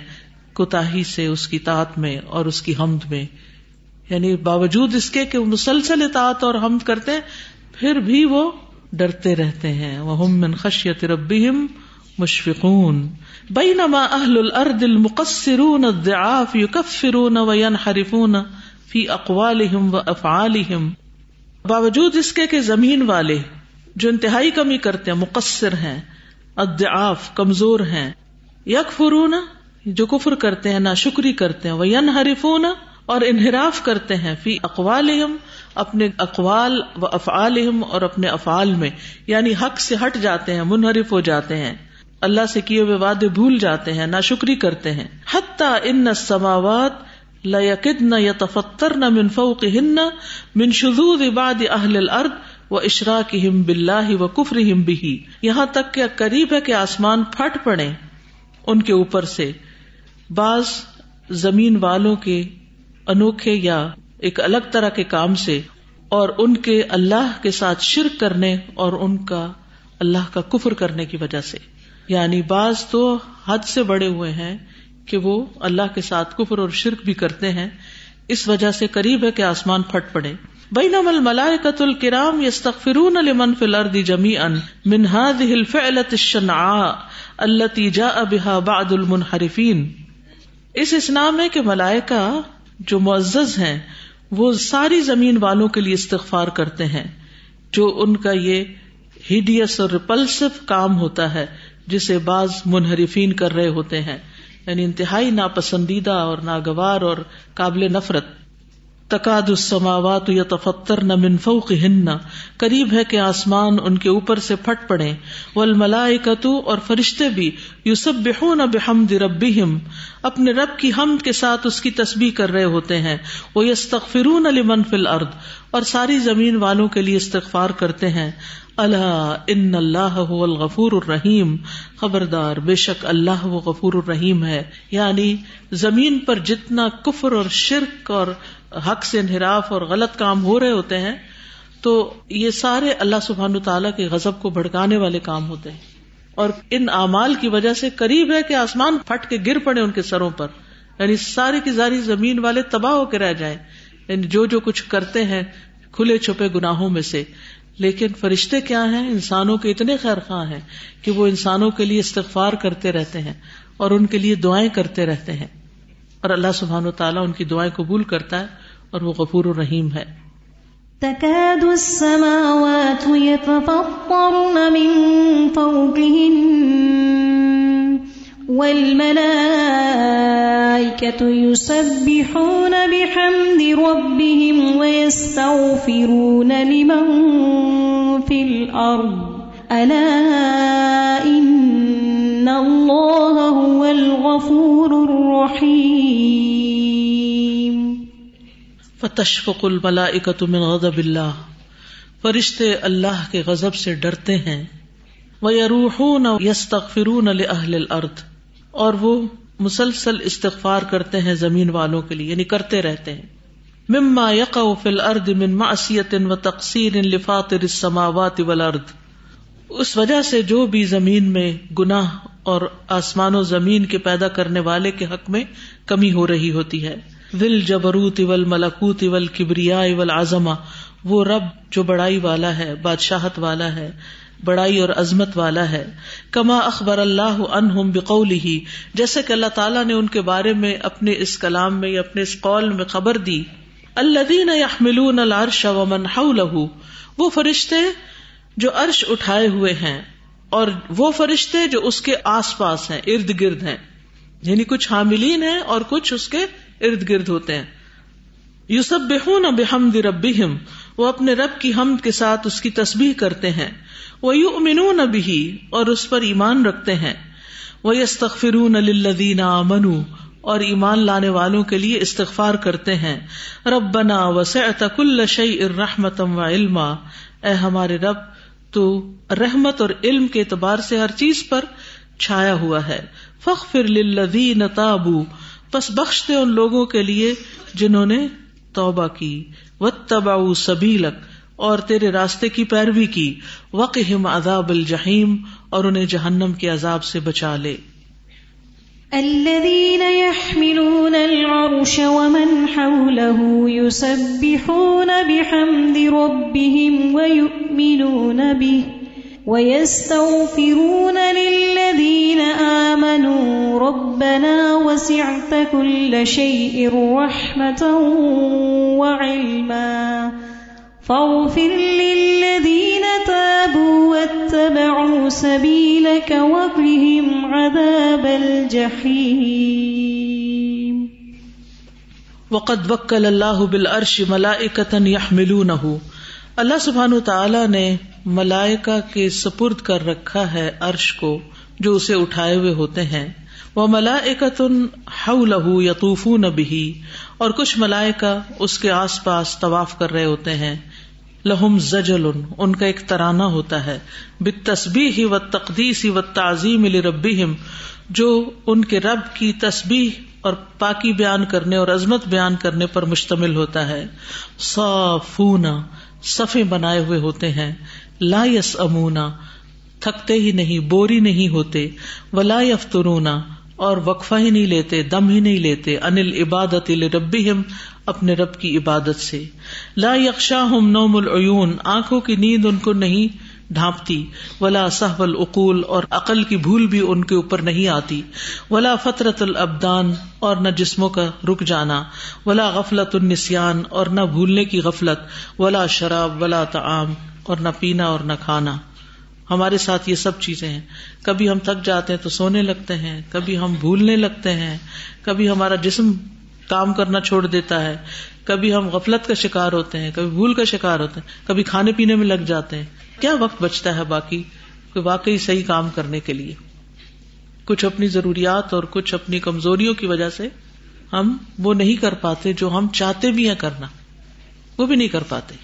کوتا سے اس کی طاعت میں اور اس کی حمد میں۔ یعنی باوجود اس کے کہ وہ مسلسل اطاعت اور حمد کرتے پھر بھی وہ ڈرتے رہتے ہیں۔ وہ من خشیت ربیم مشفقون. بینما اہل الارض المقصرون الضعاف يكفرون وينحرفون فی اقوالهم وافعالهم باوجود اس کے کہ زمین والے جو انتہائی کمی کرتے ہیں، مقصر ہیں، الضعاف، کمزور ہیں، یکفرون، جو کفر کرتے ہیں، ناشکری کرتے ہیں، وینحرفون اور انحراف کرتے ہیں، فی اقوال اپنے اقوال و افعال اور اپنے افعال میں یعنی حق سے ہٹ جاتے ہیں، منحرف ہو جاتے ہیں۔ اللہ سے کیے ہوئے وعدے بھول جاتے ہیں نہ شکری کرتے ہیں۔ حتیٰ ان سماوات لقد نہ یا تفتر نہ منفوق ہن من شدود عباد اہل الارض و اشرا کی ہم بلّہ و کفر ہم بھی یہاں تک کہ قریب ہے کہ آسمان پھٹ پڑے۔ ان کے اوپر سے بعض زمین والوں کے انوکھے یا ایک الگ طرح کے کام سے اور ان کے اللہ کے ساتھ شرک کرنے اور ان کا اللہ کا کفر کرنے کی وجہ سے۔ یعنی بعض تو حد سے بڑے ہوئے ہیں کہ وہ اللہ کے ساتھ کفر اور شرک بھی کرتے ہیں، اس وجہ سے قریب ہے کہ آسمان پھٹ پڑے۔ بین مل ملائے قط الکرام یس تخفرون المن فلردی جمی ان منہاد حلف الشنا اللہ تیجا ابحا باد المنحرفین۔ اس اسلام ہے کہ ملائکہ جو معزز ہیں، وہ ساری زمین والوں کے لیے استغفار کرتے ہیں، جو ان کا یہ ہیڈیس اور ریپلسو کام ہوتا ہے۔ جسے بعض منحرفین کر رہے ہوتے ہیں یعنی انتہائی ناپسندیدہ اور ناگوار اور قابل نفرت۔ تقاد السماوات یا تفتر نہ منفوق ہن قریب ہے کہ آسمان ان کے اوپر سے پھٹ پڑے ول ملائکتو اور فرشتے بھی یوسف بحو نہ بحمد ربیم اپنے رب کی حمد کے ساتھ اس کی تسبیح کر رہے ہوتے ہیں۔ وہ یس تخفرون علی منفل ارد اور ساری زمین والوں کے لیے استغفار کرتے ہیں۔ اللہ ان اللہ الغفور الرحیم۔ خبردار، بے شک اللہ وہ غفور الرحیم ہے۔ یعنی زمین پر جتنا کفر اور شرک اور حق سے انحراف اور غلط کام ہو رہے ہوتے ہیں، تو یہ سارے اللہ سبحان تعالیٰ کے غزب کو بھڑکانے والے کام ہوتے ہیں۔ اور ان اعمال کی وجہ سے قریب ہے کہ آسمان پھٹ کے گر پڑے ان کے سروں پر۔ یعنی ساری کی ساری زمین والے تباہ ہو کے رہ جائیں۔ یعنی جو جو کچھ کرتے ہیں کھلے چھپے گناہوں میں سے۔ لیکن فرشتے کیا ہیں؟ انسانوں کے اتنے خیر خواہ ہیں کہ وہ انسانوں کے لیے استغفار کرتے رہتے ہیں اور ان کے لیے دعائیں کرتے رہتے ہیں۔ اور اللہ سبحان و تعالیٰ ان کی دعائیں قبول کرتا ہے اور وہ غفور الرحیم ہے۔ تكاد السماوات يتفطرن من فوقهن. والملائكة يسبحون بحمد ربهم ويستغفرون لمن في الأرض. ألا إن الله هو الغفور الرحيم. فتشفق الملائکۃ من غضب اللہ فرشتے اللہ کے غضب سے ڈرتے ہیں. وہ وَيَرُوحُونَ يَسْتَغْفِرُونَ لِأَهْلِ الْأَرْضِ. اور وہ مسلسل استغفار کرتے ہیں زمین والوں کے لیے یعنی کرتے رہتے ہیں۔ مما یقع فی الارض من معصیت و تقسیر لفاطر السماوات والارض۔ اس وجہ سے جو بھی زمین میں گناہ اور آسمان و زمین کے پیدا کرنے والے کے حق میں کمی ہو رہی ہوتی ہے۔ ول جبروت اول ملکوت اول کبریا اول آزما وہ رب جو بڑائی والا ہے، بادشاہت والا ہے۔ بڑائی اور عظمت والا ہے۔ کما اخبر اللہ انہم بقول ہی جیسے کہ اللہ تعالیٰ نے ان کے بارے میں اپنے اس کلام میں یا اپنے اس قول میں خبر دی۔ الذین یحملون العرش ومن حولہ، وہ فرشتے جو عرش اٹھائے ہوئے ہیں اور وہ فرشتے جو اس کے آس پاس ہیں، ارد گرد ہیں۔ یعنی کچھ حاملین ہیں اور کچھ اس کے ارد گرد ہوتے ہیں۔ یوسف بحون بحمد ربہم، وہ اپنے رب کی حمد کے ساتھ اس کی تسبیح کرتے ہیں۔ وہ یو امین بھی اور اس پر ایمان رکھتے ہیں۔ وہ یس تخفرون امن اور ایمان لانے والوں کے لیے استغفار کرتے ہیں۔ رب بنا وسعت شعی ارحمتم و علما اے ہمارے رب، تو رحمت اور علم کے اعتبار سے ہر چیز پر چھایا ہوا ہے۔ فخ فر لدین تابو بس بخشتے ان لوگوں کے لیے جنہوں نے توبہ کی۔ و تبا سبیلک اور تیرے راستے کی پیروی کی۔ وقہم عذاب الجحیم اور انہیں جہنم کے عذاب سے بچا لے۔ الذين يحملون العرش ومن حوله يسبحون بحمد ربهم ويؤمنون به ويستغفرون للذين آمنوا۔ ربنا وسعت كل شيء رحمة وعلما۔ فاغفر للذين تابوا واتبعوا سبيلك وقهم عذاب الجحيم. وقد وکل اللہ بالعرش ملائکتن یحملونہ اللہ سبحان تعالی نے ملائکہ کے سپرد کر رکھا ہے عرش کو، جو اسے اٹھائے ہوئے ہوتے ہیں۔ وہ ملائکتن حولہ یطوفون بھی اور کچھ ملائکہ اس کے آس پاس طواف کر رہے ہوتے ہیں۔ لہم زجل ان کا ایک ترانہ ہوتا ہے بت تسبی ہی و تقدیس ہی و تعظیم ربی جو ان کے رب کی تسبیح اور پاکی بیان کرنے اور عظمت بیان کرنے پر مشتمل ہوتا ہے۔ صافونا صفے بنائے ہوئے ہوتے ہیں۔ لا یس امونا تھکتے ہی نہیں، بوری نہیں ہوتے۔ ولا یفترونا اور وقفہ ہی نہیں لیتے، دم ہی نہیں لیتے، انل عبادت ربی اپنے رب کی عبادت سے۔ لا یکشا ہم نوم العیون، آنکھوں کی نیند ان کو نہیں ڈھانپتی، ولا صحب العقول، اور عقل کی بھول بھی ان کے اوپر نہیں آتی۔ ولا فطرت الابدان، اور نہ جسموں کا رک جانا۔ ولا غفلت النسیان، اور نہ بھولنے کی غفلت۔ ولا شراب، ولا تعام اور نہ پینا اور نہ کھانا۔ ہمارے ساتھ یہ سب چیزیں ہیں۔ کبھی ہم تھک جاتے ہیں تو سونے لگتے ہیں، کبھی ہم بھولنے لگتے ہیں، کبھی ہمارا جسم کام کرنا چھوڑ دیتا ہے، کبھی ہم غفلت کا شکار ہوتے ہیں، کبھی بھول کا شکار ہوتے ہیں، کبھی کھانے پینے میں لگ جاتے ہیں۔ کیا وقت بچتا ہے باقی واقعی صحیح کام کرنے کے لیے؟ کچھ اپنی ضروریات اور کچھ اپنی کمزوریوں کی وجہ سے ہم وہ نہیں کر پاتے جو ہم چاہتے بھی ہیں کرنا۔ وہ بھی نہیں کر پاتے۔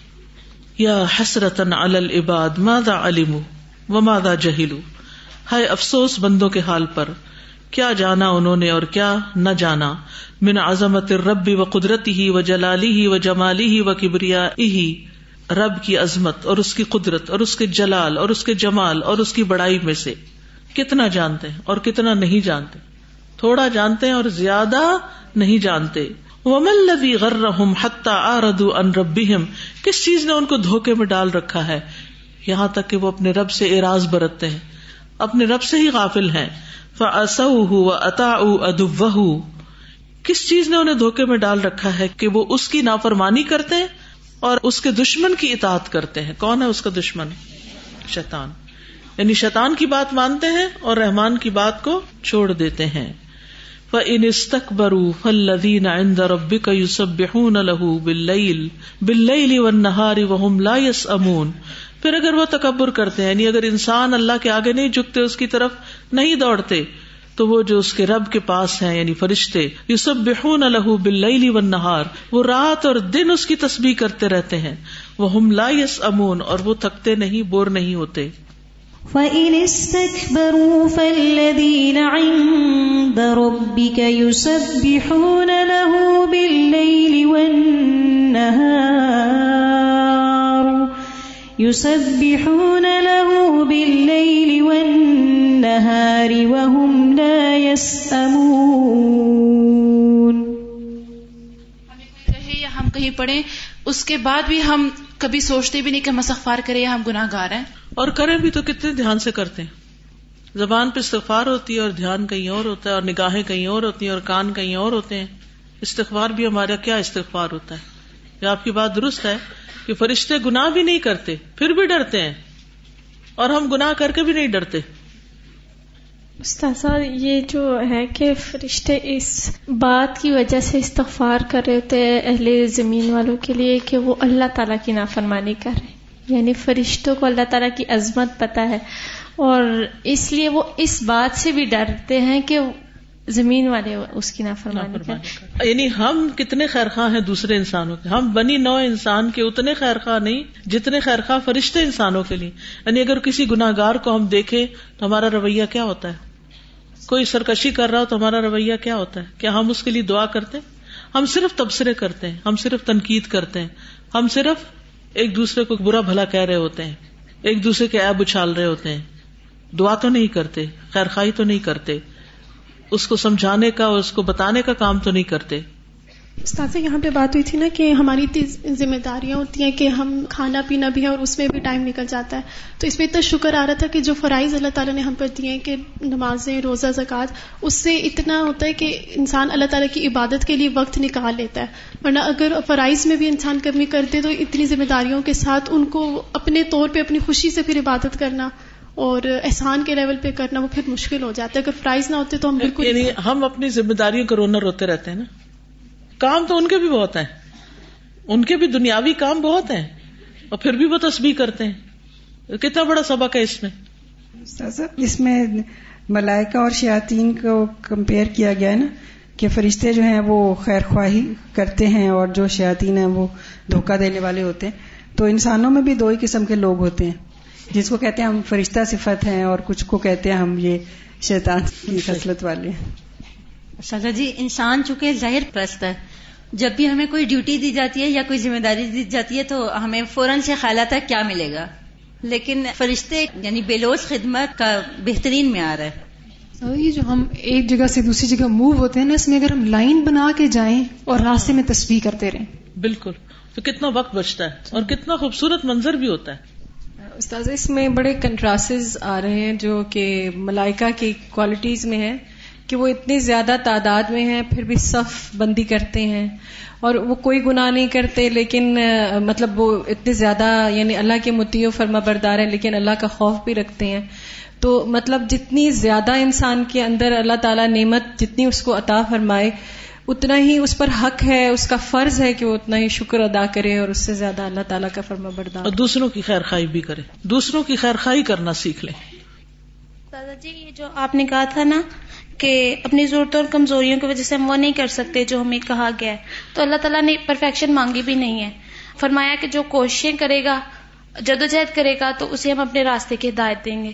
یا حسرتن العباد مادا علم و مادا جہلو۔ ہے افسوس بندوں کے حال پر۔ کیا جانا انہوں نے اور کیا نہ جانا۔ من عظمت رب و قدرتی ہی و جلالی ہی و جمالی ہی و کبریا ہی رب کی عظمت اور اس کی قدرت اور اس کے جلال اور اس کے جمال اور اس کی بڑائی میں سے۔ کتنا جانتے ہیں اور کتنا نہیں جانتے۔ تھوڑا جانتے ہیں اور زیادہ نہیں جانتے۔ ومن لدی غر رحم حتہ آرد ان ربیم کس چیز نے ان کو دھوکے میں ڈال رکھا ہے؟ یہاں تک کہ وہ اپنے رب سے اراض برتتے ہیں۔ اپنے رب سے ہی غافل ہیں۔ کس چیز نے انہیں دھوکے میں ڈال رکھا ہے کہ وہ اس کی نافرمانی کرتے ہیں اور اس کے دشمن کی اطاعت کرتے ہیں؟ کون ہے اس کا دشمن؟ شیطان۔ یعنی شیطان کی بات مانتے ہیں اور رحمان کی بات کو چھوڑ دیتے ہیں۔ ان استقبرو فلدین عند ربک یسبحون له باللیل باللیل والنہار وهم لا يسأمون۔ پھر اگر وہ تکبر کرتے ہیں یعنی اگر انسان اللہ کے آگے نہیں جھکتے، اس کی طرف نہیں دوڑتے، تو وہ جو اس کے رب کے پاس ہیں یعنی فرشتے یو سب بےحون الح بل و نہار وہ رات اور دن اس کی تصبیح کرتے رہتے ہیں۔ وہ ہم لا یس امون اور وہ تھکتے نہیں، بور نہیں ہوتے۔ فَإِنِ اسْتَكْبَرُوا فَالَّذِينَ عِندَ رَبِّكَ يُسَبِّحُونَ لَهُ بِاللَّيْلِ وَالنَّهَارِ يُسَبِّحُونَ لَهُ بِاللَّيْلِ وَالنَّهَارِ وَهُمْ یا ہم کہیں پڑھیں اس کے بعد بھی ہم کبھی سوچتے بھی نہیں کہ ہم استغفار کریں یا ہم گناہ گار ہیں۔ اور کریں بھی تو کتنے دھیان سے کرتے ہیں۔ زبان پہ استغفار ہوتی ہے اور دھیان کہیں اور ہوتا ہے اور نگاہیں کہیں اور ہوتی ہیں اور کان کہیں اور ہوتے ہیں۔ استغفار بھی ہمارا کیا استغفار ہوتا ہے؟ یہ آپ کی بات درست ہے۔ کہ فرشتے گناہ بھی نہیں کرتے، پھر بھی ڈرتے ہیں۔ اور ہم گناہ کر کے بھی نہیں ڈرتے۔ استاذہ یہ جو ہے کہ فرشتے اس بات کی وجہ سے استغفار کر رہے ہوتے اہل زمین والوں کے لیے کہ وہ اللہ تعالیٰ کی نافرمانی کر رہے یعنی فرشتوں کو اللہ تعالیٰ کی عظمت پتہ ہے۔ اور اس لیے وہ اس بات سے بھی ڈرتے ہیں کہ زمین والے اس کی نافرمانی کریں۔ یعنی ہم کتنے خیر خواہ ہیں دوسرے انسانوں کے۔ ہم بنی نو انسان کے اتنے خیر خواہ نہیں جتنے خیر خواہ فرشتے انسانوں کے لیے۔ یعنی اگر کسی گناگار کو ہم دیکھیں تو ہمارا رویہ کیا ہوتا ہے؟ کوئی سرکشی کر رہا ہو تو ہمارا رویہ کیا ہوتا ہے؟ کیا ہم اس کے لیے دعا کرتے ہیں؟ ہم صرف تبصرے کرتے ہیں ہم صرف تنقید کرتے ہیں۔ ہم صرف ایک دوسرے کو برا بھلا کہہ رہے ہوتے ہیں ایک دوسرے کے ایب اچھال رہے ہوتے ہیں۔ دعا تو نہیں کرتے خیر خائی تو نہیں کرتے۔ اس کو سمجھانے کا اور اس کو بتانے کا کام تو نہیں کرتے۔ استاذ یہاں پہ بات ہوئی تھی نا کہ ہماری اتنی ذمہ داریاں ہوتی ہیں کہ ہم کھانا پینا بھی ہے اور اس میں بھی ٹائم نکل جاتا ہے۔ تو اس میں اتنا شکر آ رہا تھا کہ جو فرائض اللہ تعالیٰ نے ہم پر دیے کہ نمازیں، روزہ، زکوٰۃ، اس سے اتنا ہوتا ہے کہ انسان اللہ تعالیٰ کی عبادت کے لیے وقت نکال لیتا ہے۔ ورنہ اگر فرائض میں بھی انسان کمی کرتے تو اتنی ذمہ داریوں کے ساتھ ان کو اپنے طور پہ اپنی خوشی سے پھر عبادت کرنا اور احسان کے لیول پہ کرنا وہ پھر مشکل ہو جاتا ہے۔ اگر فرائض نہ ہوتے تو ہم بالکل یعنی ہم اپنی ذمہ داریوں کو رونا روتے رہتے ہیں نا۔ کام تو ان کے بھی بہت ہیں۔ ان کے بھی دنیاوی کام بہت ہیں۔ اور پھر بھی وہ تسبیح کرتے ہیں۔ کتنا بڑا سبق ہے اس میں۔ اس میں ملائکہ اور شیاطین کو کمپیئر کیا گیا ہے نا کہ فرشتے جو ہیں وہ خیر خواہی کرتے ہیں اور جو شیاطین ہیں وہ دھوکہ دینے والے ہوتے ہیں۔ تو انسانوں میں بھی دو ہی قسم کے لوگ ہوتے ہیں۔ جس کو کہتے ہیں ہم فرشتہ صفت ہیں اور کچھ کو کہتے ہیں ہم یہ شیطان کی خصلت والے ہیں۔ سزا جی انسان چونکہ ظاہر پرست ہے جب بھی ہمیں کوئی ڈیوٹی دی جاتی ہے یا کوئی ذمہ داری دی جاتی ہے تو ہمیں فوراً سے خیال آتا ہے کیا ملے گا۔ لیکن فرشتے یعنی بےلوس خدمت کا بہترین معیار ہے۔ یہ جو ہم ایک جگہ سے دوسری جگہ موو ہوتے ہیں نا اس میں اگر ہم لائن بنا کے جائیں اور راستے میں تصویر کرتے رہیں۔ بالکل۔ تو کتنا وقت بچتا ہے اور کتنا خوبصورت منظر بھی ہوتا ہے۔ استاذ، اس میں بڑے کنٹراسز آ رہے ہیں جو کہ ملائکہ کی کوالٹیز میں ہیں کہ وہ اتنی زیادہ تعداد میں ہیں، پھر بھی صف بندی کرتے ہیں اور وہ کوئی گناہ نہیں کرتے، لیکن مطلب وہ اتنے زیادہ یعنی اللہ کے متیو فرما بردار ہیں، لیکن اللہ کا خوف بھی رکھتے ہیں۔ تو مطلب جتنی زیادہ انسان کے اندر اللہ تعالیٰ نعمت جتنی اس کو عطا فرمائے اتنا ہی اس پر حق ہے اس کا فرض ہے کہ وہ اتنا ہی شکر ادا کرے اور اس سے زیادہ اللہ تعالیٰ کا فرما بردار۔ اور دوسروں کی خیر خائی بھی کرے۔ دوسروں کی خیر خائی کرنا سیکھ لیں۔ دادا جی یہ جو آپ نے کہا تھا نا کہ اپنی ضرورتوں اور کمزوریوں کی وجہ سے ہم وہ نہیں کر سکتے جو ہمیں کہا گیا ہے تو اللہ تعالیٰ نے پرفیکشن مانگی بھی نہیں ہے۔ فرمایا کہ جو کوششیں کرے گا جدوجہد کرے گا تو اسے ہم اپنے راستے کی ہدایت دیں گے۔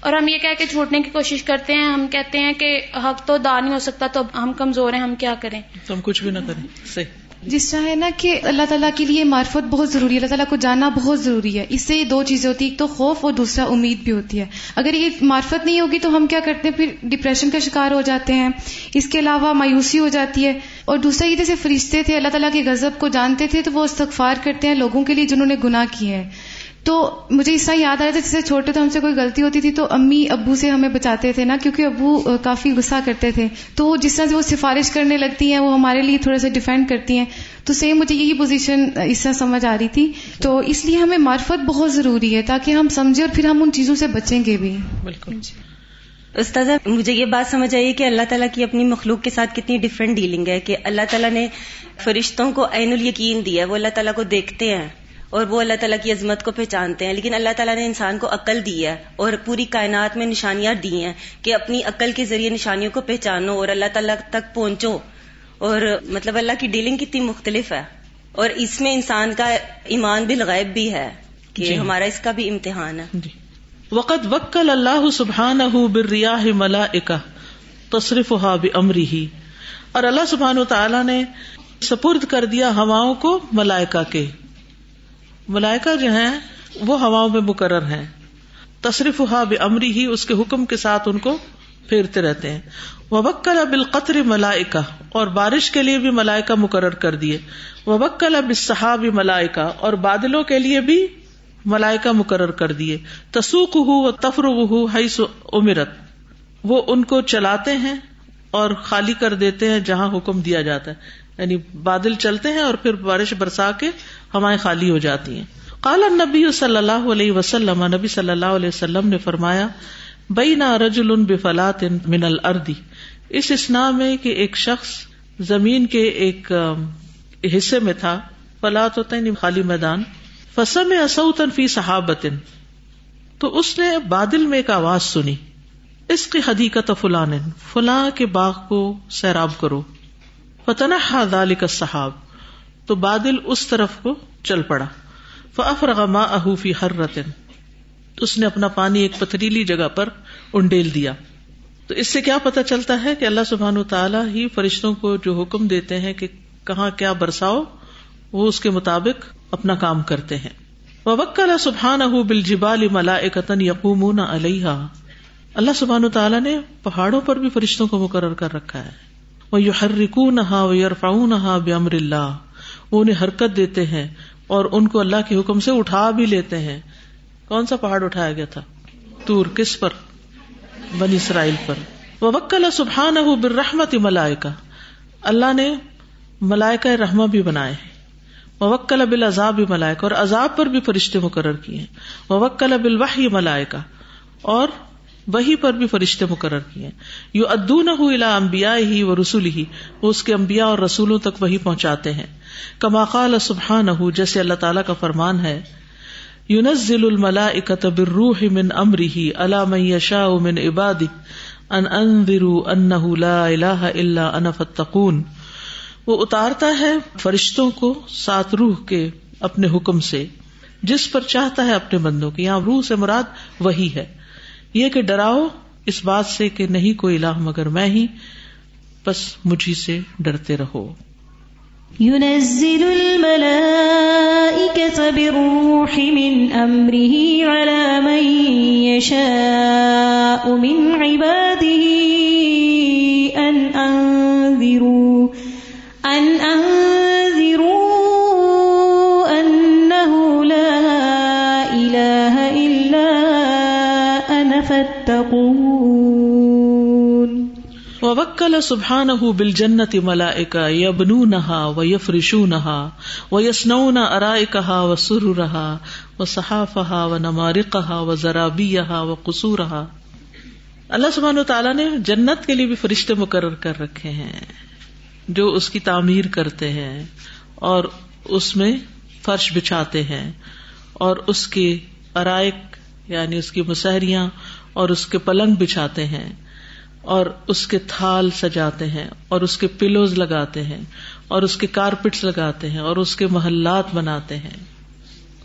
اور ہم یہ کہہ کے چھوٹنے کی کوشش کرتے ہیں ہم کہتے ہیں کہ حق تو دا نہیں ہو سکتا تو ہم کمزور ہیں ہم کیا کریں؟ تو ہم کچھ بھی نہ کریں صحیح۔ جس طرح ہے نا کہ اللہ تعالیٰ کے لیے معرفت بہت ضروری ہے اللہ تعالیٰ کو جاننا بہت ضروری ہے۔ اس سے یہ دو چیزیں ہوتی ہیں ایک تو خوف اور دوسرا امید بھی ہوتی ہے۔ اگر یہ معرفت نہیں ہوگی تو ہم کیا کرتے ہیں؟ پھر ڈپریشن کا شکار ہو جاتے ہیں۔ اس کے علاوہ مایوسی ہو جاتی ہے۔ اور دوسرا یہ جیسے فرشتے تھے اللہ تعالیٰ کے غضب کو جانتے تھے تو وہ استغفار کرتے ہیں لوگوں کے لیے جنہوں نے گناہ کیے ہیں۔ تو مجھے اس طرح یاد آیا تھا جیسے چھوٹے تو ہم سے کوئی غلطی ہوتی تھی تو امی ابو سے ہمیں بچاتے تھے نا کیونکہ ابو کافی غصہ کرتے تھے۔ تو جس طرح سے وہ سفارش کرنے لگتی ہیں وہ ہمارے لیے تھوڑا سا ڈیفینڈ کرتی ہیں۔ تو سیم مجھے یہی پوزیشن اس طرح سمجھ آ رہی تھی۔ تو اس لیے ہمیں معرفت بہت ضروری ہے تاکہ ہم سمجھیں اور پھر ہم ان چیزوں سے بچیں گے بھی۔ بالکل۔ استاذہ مجھے یہ بات سمجھ آئی کہ اللہ تعالیٰ کی اپنی مخلوق کے ساتھ کتنی ڈفرینٹ ڈیلنگ ہے کہ اللہ تعالیٰ نے فرشتوں کو عین الیقین دیا ہے وہ اللہ تعالیٰ کو دیکھتے ہیں۔ اور وہ اللہ تعالیٰ کی عظمت کو پہچانتے ہیں۔ لیکن اللہ تعالیٰ نے انسان کو عقل دی ہے اور پوری کائنات میں نشانیاں دی ہیں کہ اپنی عقل کے ذریعے نشانیوں کو پہچانو اور اللہ تعالیٰ تک پہنچو۔ اور مطلب اللہ کی ڈیلنگ کتنی مختلف ہے۔ اور اس میں انسان کا ایمان بھی لغائب بھی ہے کہ جی۔ ہمارا اس کا بھی امتحان ہے۔ جی۔ وقت وکل اللہ سبحان برریاح ملا تصرف ہا بمری ہی اور اللہ سبحان تعالیٰ نے سپرد کر دیا ہواؤں کو ملائکا کے۔ ملائکہ جو ہیں، وہ ہواؤں میں مقرر ہیں۔ تصرف ہا امری ہی، اس کے حکم کے ساتھ ان کو پھیرتے رہتے ہیں۔ وبکل اب القطر ملائکا اور بارش کے لیے بھی ملائکہ مقرر کر دیے۔ وبکل اب صحاب ملائکا اور بادلوں کے لیے بھی ملائکہ مقرر کر دیے۔ تسوق ہو تفر ہو حیث امرت۔ وہ ان کو چلاتے ہیں اور خالی کر دیتے ہیں جہاں حکم دیا جاتا ہے۔ یعنی بادل چلتے ہیں اور پھر بارش برسا کے ہوائیں خالی ہو جاتی ہیں۔ کالا نبی صلی اللہ علیہ وسلم، نبی صلی اللہ علیہ وسلم نے فرمایا بئی نہ رج بفلات من الردی اس اسنا میں کہ ایک شخص زمین کے ایک حصے میں تھا۔ فلات ہوتا ہے یعنی خالی میدان۔ فسم اصوتن فی صحابتن تو اس نے بادل میں ایک آواز سنی اس کی حدیقت فلان۔ فلاں کے باغ کو سیراب کرو۔ فتنا دال کا صحاب تو بادل اس طرف کو چل پڑا۔ فافرغ ما احوفی ہر رتن اس نے اپنا پانی ایک پتھریلی جگہ پر انڈیل دیا۔ تو اس سے کیا پتا چلتا ہے کہ اللہ سبحان و تعالیٰ ہی فرشتوں کو جو حکم دیتے ہیں کہ کہاں کیا برساؤ، وہ اس کے مطابق اپنا کام کرتے ہیں۔ وکل سبحان اہ بل جبال ملا اکتن یقوم علیہ اللہ سبحان تعالیٰ نے پہاڑوں پر بھی فرشتوں کو مقرر کر رکھا ہے۔ وہ یو ہر رکو نہا وہ یورفاؤ نہا بے امر اللہ وہ انہیں حرکت دیتے ہیں اور ان کو اللہ کے حکم سے اٹھا بھی لیتے ہیں۔ کون سا پہاڑ اٹھایا گیا تھا؟ تور کس پر؟ بنی اسرائیل پر۔ وہ وکل سبحان برحمت ملائکا اللہ نے ملائکہ رحمہ بھی بنائے ہیں۔ وکل ابل عذاب بھی ملائکا اور عذاب پر بھی فرشتے مقرر کیے ہیں۔ وکل ابل واہ ملائکا اور وہی پر بھی فرشتے مقرر کیے یو ادون الا امبیا ہی و رسول ہی وہ اس کے امبیا اور رسولوں تک وہی پہنچاتے ہیں۔ کما قال سبحان جیسے اللہ تعالیٰ کا فرمان ہے، یونزل الملا اکتب روح من امری اللہ من یشا من عبادی ان انذروا انه لا الہ الا انا فتقون وہ اتارتا ہے فرشتوں کو سات روح کے اپنے حکم سے، جس پر چاہتا ہے اپنے بندوں کی۔ یہاں روح سے مراد وہی ہے۔ یہ کہ ڈراؤ، اس بات سے کہ نہیں کوئی الہ مگر میں ہی، بس مجھے سے ڈرتے رہو۔ ينزل الملائكة بالروح من أمره على من يشاء من عباده وکل سبحان ہُو بل جنت ملاکا یبن نہا وہ یشو نہا وہ یسنو ووکل سبحانه بالجنة ملائكة يبنونها ويفرشونها ويصنعون أرائكها وسررها وصحافها ونمارقها وزرابيها وقصورها۔ اللہ سبحانہ تعالیٰ نے جنت کے لیے بھی فرشتے مقرر کر رکھے ہیں، جو اس کی تعمیر کرتے ہیں اور اس میں فرش بچھاتے ہیں اور اس کی ارائق یعنی اس کی مسحریاں اور اس کے پلنگ بچھاتے ہیں۔ اور اس کے تھال سجاتے ہیں، اور اس کے پلوز لگاتے ہیں، اور اس کے کارپٹس لگاتے ہیں، اور اس کے محلات بناتے ہیں۔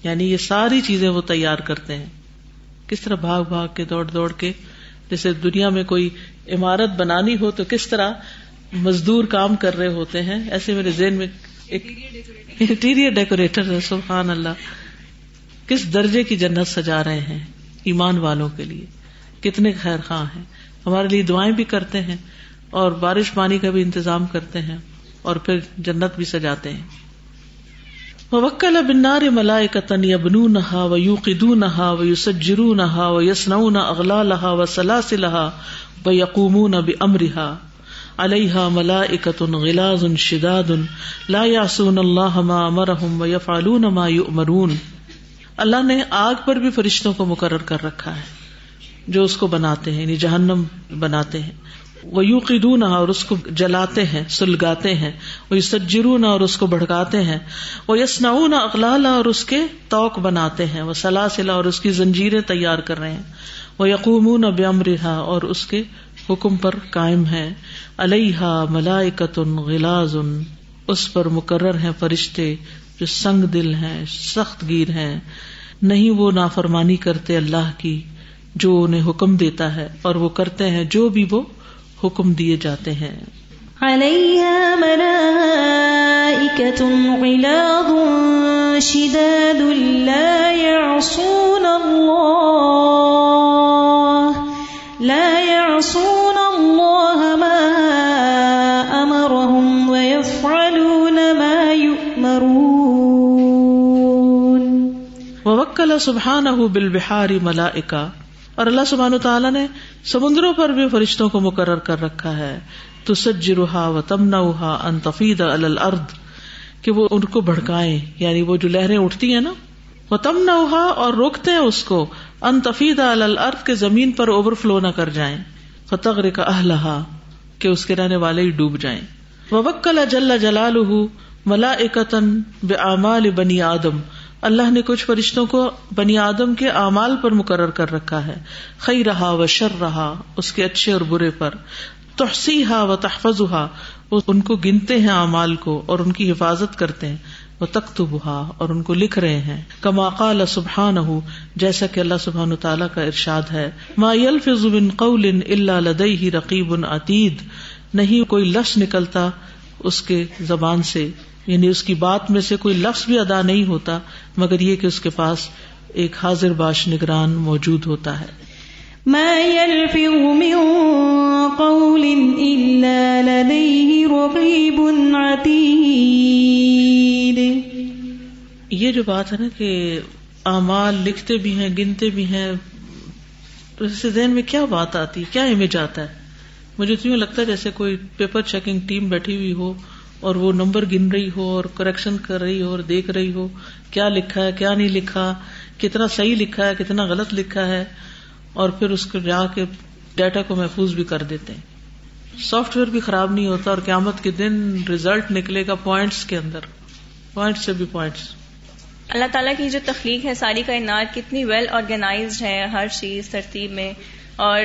یعنی یہ ساری چیزیں وہ تیار کرتے ہیں۔ کس طرح بھاگ بھاگ کے، دوڑ دوڑ کے، جیسے دنیا میں کوئی عمارت بنانی ہو تو کس طرح مزدور کام کر رہے ہوتے ہیں۔ ایسے میرے ذہن میں ایک انٹیریئر ڈیکوریٹر ہے، سبحان اللہ۔ کس درجے کی جنت سجا رہے ہیں ایمان والوں کے لیے۔ کتنے خیر خواہ ہیں۔ ہمارے لیے دعائیں بھی کرتے ہیں اور بارش پانی کا بھی انتظام کرتے ہیں اور پھر جنت بھی سجاتے ہیں۔ وکل بنار ملائے قطن یبنو نہا و یو قدو نہا و یو سجرو نہا و یسنو نہ اغلا لہا و سلاس لہا و یقوم نہ امرحا علیہ ملا اکتن غلاز ان شداد لا یاسون اللہ ما امرحم و یفعلون ما یؤمرون اللہ نے آگ پر بھی فرشتوں کو مقرر کر رکھا ہے۔ جو اس کو بناتے ہیں یعنی جہنم بناتے ہیں۔ وہ یو قدون اور اس کو جلاتے ہیں، سلگاتے ہیں۔ وہ سجرون اور اس کو بھڑکاتے ہیں۔ وہ یسناؤن اقلال اور اس کے توق بناتے ہیں۔ وہ سلاسلا اور اس کی زنجیریں تیار کر رہے ہیں۔ وہ یقومون اب اور اس کے حکم پر قائم ہے علیہ ملائکت غلاز اس پر مقرر ہیں فرشتے جو سنگ دل ہیں، سخت گیر ہیں۔ نہیں وہ نافرمانی کرتے اللہ کی۔ جو انہیں حکم دیتا ہے اور وہ کرتے ہیں جو بھی وہ حکم دیے جاتے ہیں۔ عليها ملائكة غلاظ شداد لا يعصون الله لا يعصون الله ما أمرهم ويفعلون ما يؤمرون ووکل سبحانه بالبحار ملائکہ۔ اور اللہ سبحانہ تعالیٰ نے سمندروں پر بھی فرشتوں کو مقرر کر رکھا ہے۔ تو سجرها وتمنعها ان تفيض على الارض، کہ وہ ان کو بھڑکائیں۔ یعنی وہ جو لہریں اٹھتی ہیں نا، وہ تمنعها اور روکتے ہیں اس کو۔ ان تفيض على الارض کے زمین پر اوور فلو نہ کر جائیں۔ فتغرق اهلها کہ اس کے رہنے والے ہی ڈوب جائیں۔ ووکل جل جلالہ ملائکۃ باعمال بنی آدم۔ اللہ نے کچھ فرشتوں کو بنی آدم کے اعمال پر مقرر کر رکھا ہے۔ خی رہا و شر رہا اس کے اچھے اور برے پر۔ تحسی ہا و تحفظ وہ ان کو گنتے ہیں اعمال کو اور ان کی حفاظت کرتے ہیں۔ وہ تخت بہا اور ان کو لکھ رہے ہیں۔ کما قال سبحان ہُ جیسا کہ اللہ سبحان تعالیٰ کا ارشاد ہے۔ ما یلفظ من قول الا لدیہ رقیب عتید، نہیں کوئی لفظ نکلتا اس کے زبان سے۔ یعنی اس کی بات میں سے کوئی لفظ بھی ادا نہیں ہوتا مگر یہ کہ اس کے پاس ایک حاضر باش نگران موجود ہوتا ہے۔ ما يلفظ من قول إلا لديه رقيب عتيد۔ یہ جو بات ہے نا کہ اعمال لکھتے بھی ہیں گنتے بھی ہیں تو اس ذہن میں کیا بات آتی کیا امیج آتا ہے؟ مجھے تو یوں لگتا ہے جیسے کوئی پیپر چیکنگ ٹیم بیٹھی ہوئی ہو اور وہ نمبر گن رہی ہو اور کریکشن کر رہی ہو اور دیکھ رہی ہو، کیا لکھا ہے، کیا نہیں لکھا، کتنا صحیح لکھا ہے، کتنا غلط لکھا ہے، اور پھر اس کو جا کے ڈیٹا کو محفوظ بھی کر دیتے ہیں۔ سافٹ ویئر بھی خراب نہیں ہوتا اور قیامت کے دن ریزلٹ نکلے گا پوائنٹس کے اندر۔ پوائنٹس سے بھی پوائنٹس اللہ تعالیٰ کی جو تخلیق ہے، ساری کائنات کتنی ویل آرگنائزڈ ہے ہر چیز ترتیب میں۔ اور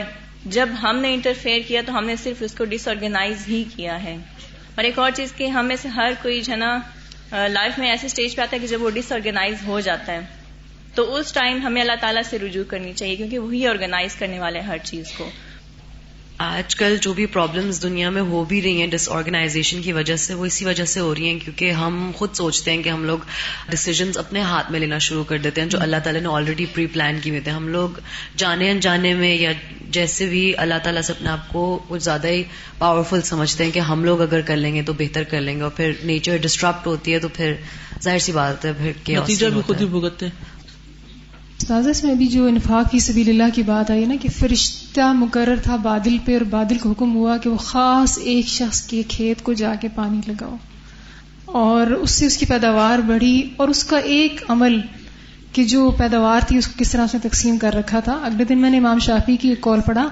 جب ہم نے انٹرفیئر کیا تو ہم نے صرف اس کو ڈس آرگنائز ہی کیا ہے۔ اور ایک اور چیز کہ ہم میں سے ہر کوئی جو ہے نا لائف میں ایسے اسٹیج پہ آتا ہے کہ جب وہ ڈس آرگنائز ہو جاتا ہے، تو اس ٹائم ہمیں اللہ تعالیٰ سے رجوع کرنی چاہیے کیونکہ وہی آرگنائز کرنے والے ہر چیز کو۔ آج کل جو بھی پرابلمس دنیا میں ہو بھی رہی ہیں ڈس آرگنائزیشن کی وجہ سے وہ اسی وجہ سے ہو رہی ہیں کیونکہ ہم خود سوچتے ہیں کہ ہم لوگ ڈسیزنس اپنے ہاتھ میں لینا شروع کر دیتے ہیں جو اللہ تعالیٰ نے آلریڈی پری پلان کی ہوئے تھے ہم لوگ جانے انجانے میں یا جیسے بھی اللہ تعالیٰ سے اپنے آپ کو کچھ زیادہ ہی پاورفل سمجھتے ہیں کہ ہم لوگ اگر کر لیں گے تو بہتر کر لیں گے۔ اور پھر نیچر ڈسٹرپٹ ہوتی ہے تو پھر ظاہر سی بات ہے پھر نتیجہ بھی خود ہی بھگتتے ہیں۔ استاذ میں بھی جو انفاق کی سبیل اللہ کی بات آئی نا کہ فرشتہ مقرر تھا بادل پہ اور بادل کو حکم ہوا کہ وہ خاص ایک شخص کے کھیت کو جا کے پانی لگاؤ۔ اور اس سے اس کی پیداوار بڑھی اور اس کا ایک عمل کہ جو پیداوار تھی، اس کو کس طرح سے تقسیم کر رکھا تھا۔ اگلے دن میں نے امام شافی کی ایک کال پڑھا۔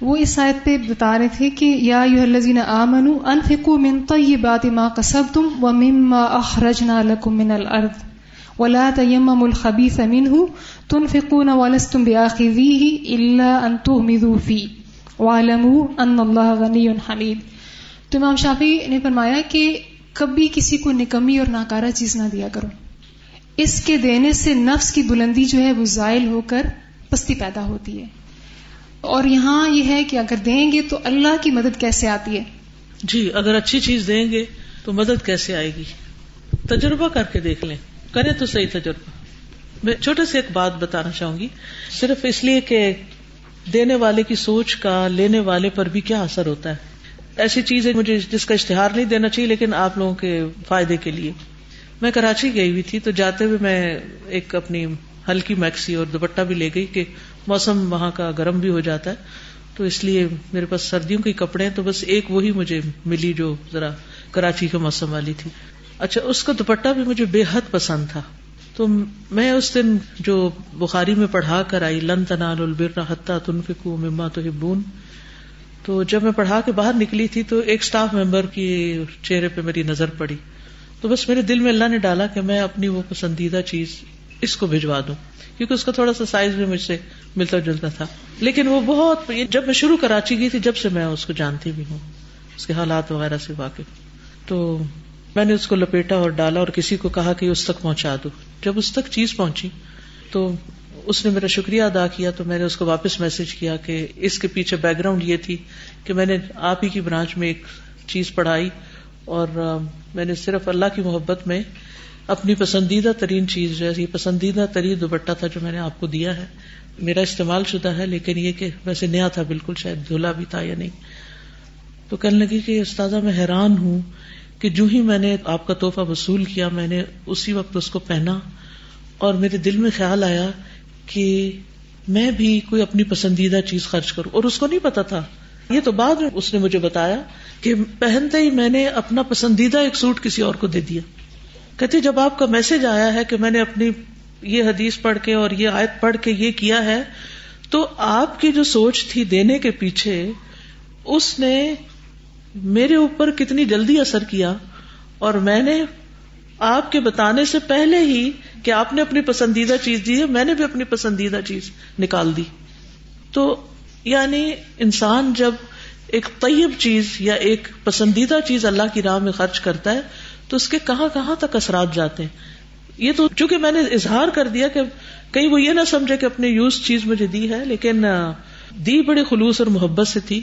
وہ اس آیت پہ بتا رہے تھے کہ یا یو الزین آمن انفکو من طیبات ما قصبتم ومما اخرجنا لکم من الارض ولا تيمم الخبيث منه تنفقون ولستم بآخذيه إلا أن تغمضوا فيه واعلموا أن الله غني حميد تو امام شافی نے فرمایا کہ کبھی کسی کو نکمی اور ناکارہ چیز نہ دیا کرو. اس کے دینے سے نفس کی بلندی جو ہے وہ زائل ہو کر پستی پیدا ہوتی ہے. اور یہاں یہ ہے کہ اگر دیں گے تو اللہ کی مدد کیسے آتی ہے؟ جی اگر اچھی چیز دیں گے تو مدد کیسے آئے گی؟ تجربہ کر کے دیکھ لیں۔ کرے تو صحیح تجربہ۔ میں چھوٹے سے ایک بات بتانا چاہوں گی۔ صرف اس لیے کہ دینے والے کی سوچ کا لینے والے پر بھی کیا اثر ہوتا ہے۔ ایسی چیز ہے مجھے جس کا اشتہار نہیں دینا چاہیے، لیکن آپ لوگوں کے فائدے کے لیے۔ میں کراچی گئی ہوئی تھی تو جاتے ہوئے میں ایک اپنی ہلکی میکسی اور دوپٹہ بھی لے گئی کہ موسم وہاں کا گرم بھی ہو جاتا ہے۔ تو اس لیے میرے پاس سردیوں کے کپڑے ہیں، تو بس ایک وہی مجھے ملی جو ذرا کراچی کے موسم والی تھی۔ اچھا اس کا دوپٹہ بھی مجھے بے حد پسند تھا۔ تو میں اس دن جو بخاری میں پڑھا کر آئی، لن تنال البر حتہ تنفکو مما تو ہبون تو جب میں پڑھا کے باہر نکلی تھی تو ایک اسٹاف ممبر کی چہرے پہ میری نظر پڑی۔ تو بس میرے دل میں اللہ نے ڈالا کہ میں اپنی وہ پسندیدہ چیز اس کو بھجوا دوں، کیونکہ اس کا تھوڑا سا سائز بھی مجھ سے ملتا جلتا تھا۔ لیکن وہ بہت جب میں شروع کراچی گئی تھی، جب سے میں اس کو جانتی بھی ہوں، اس کے حالات وغیرہ سے واقف۔ تو میں نے اس کو لپیٹا اور ڈالا اور کسی کو کہا کہ اس تک پہنچا دو۔ جب اس تک چیز پہنچی تو اس نے میرا شکریہ ادا کیا تو میں نے اس کو واپس میسج کیا کہ اس کے پیچھے بیک گراؤنڈ یہ تھی کہ میں نے آپ ہی کی برانچ میں ایک چیز پڑھائی اور میں نے صرف اللہ کی محبت میں اپنی پسندیدہ ترین چیز جو ہے پسندیدہ ترین دوپٹہ تھا جو میں نے آپ کو دیا ہے۔ میرا استعمال شدہ ہے، لیکن یہ کہ ویسے نیا تھا، بالکل شاید دھلا بھی تھا یا نہیں۔ تو کہنے لگی کہ استاذہ میں حیران ہوں کہ جو ہی میں نے آپ کا تحفہ وصول کیا، میں نے اسی وقت اس کو پہنا اور میرے دل میں خیال آیا کہ میں بھی کوئی اپنی پسندیدہ چیز خرچ کروں۔ اور اس کو نہیں پتا تھا۔ یہ تو بعد میں اس نے مجھے بتایا کہ پہنتے ہی میں نے اپنا پسندیدہ ایک سوٹ کسی اور کو دے دیا۔ کہتے جب آپ کا میسج آیا ہے کہ میں نے اپنی یہ حدیث پڑھ کے اور یہ آیت پڑھ کے یہ کیا ہے، تو آپ کی جو سوچ تھی دینے کے پیچھے، اس نے میرے اوپر کتنی جلدی اثر کیا اور میں نے آپ کے بتانے سے پہلے ہی کہ آپ نے اپنی پسندیدہ چیز دی ہے، میں نے بھی اپنی پسندیدہ چیز نکال دی۔ تو یعنی انسان جب ایک طیب چیز یا ایک پسندیدہ چیز اللہ کی راہ میں خرچ کرتا ہے، تو اس کے کہاں کہاں تک اثرات جاتے ہیں؟ یہ تو چونکہ میں نے اظہار کر دیا کہ کہیں وہ یہ نہ سمجھے کہ اپنے یوز چیز مجھے دی ہے، لیکن دی بڑے خلوص اور محبت سے تھی۔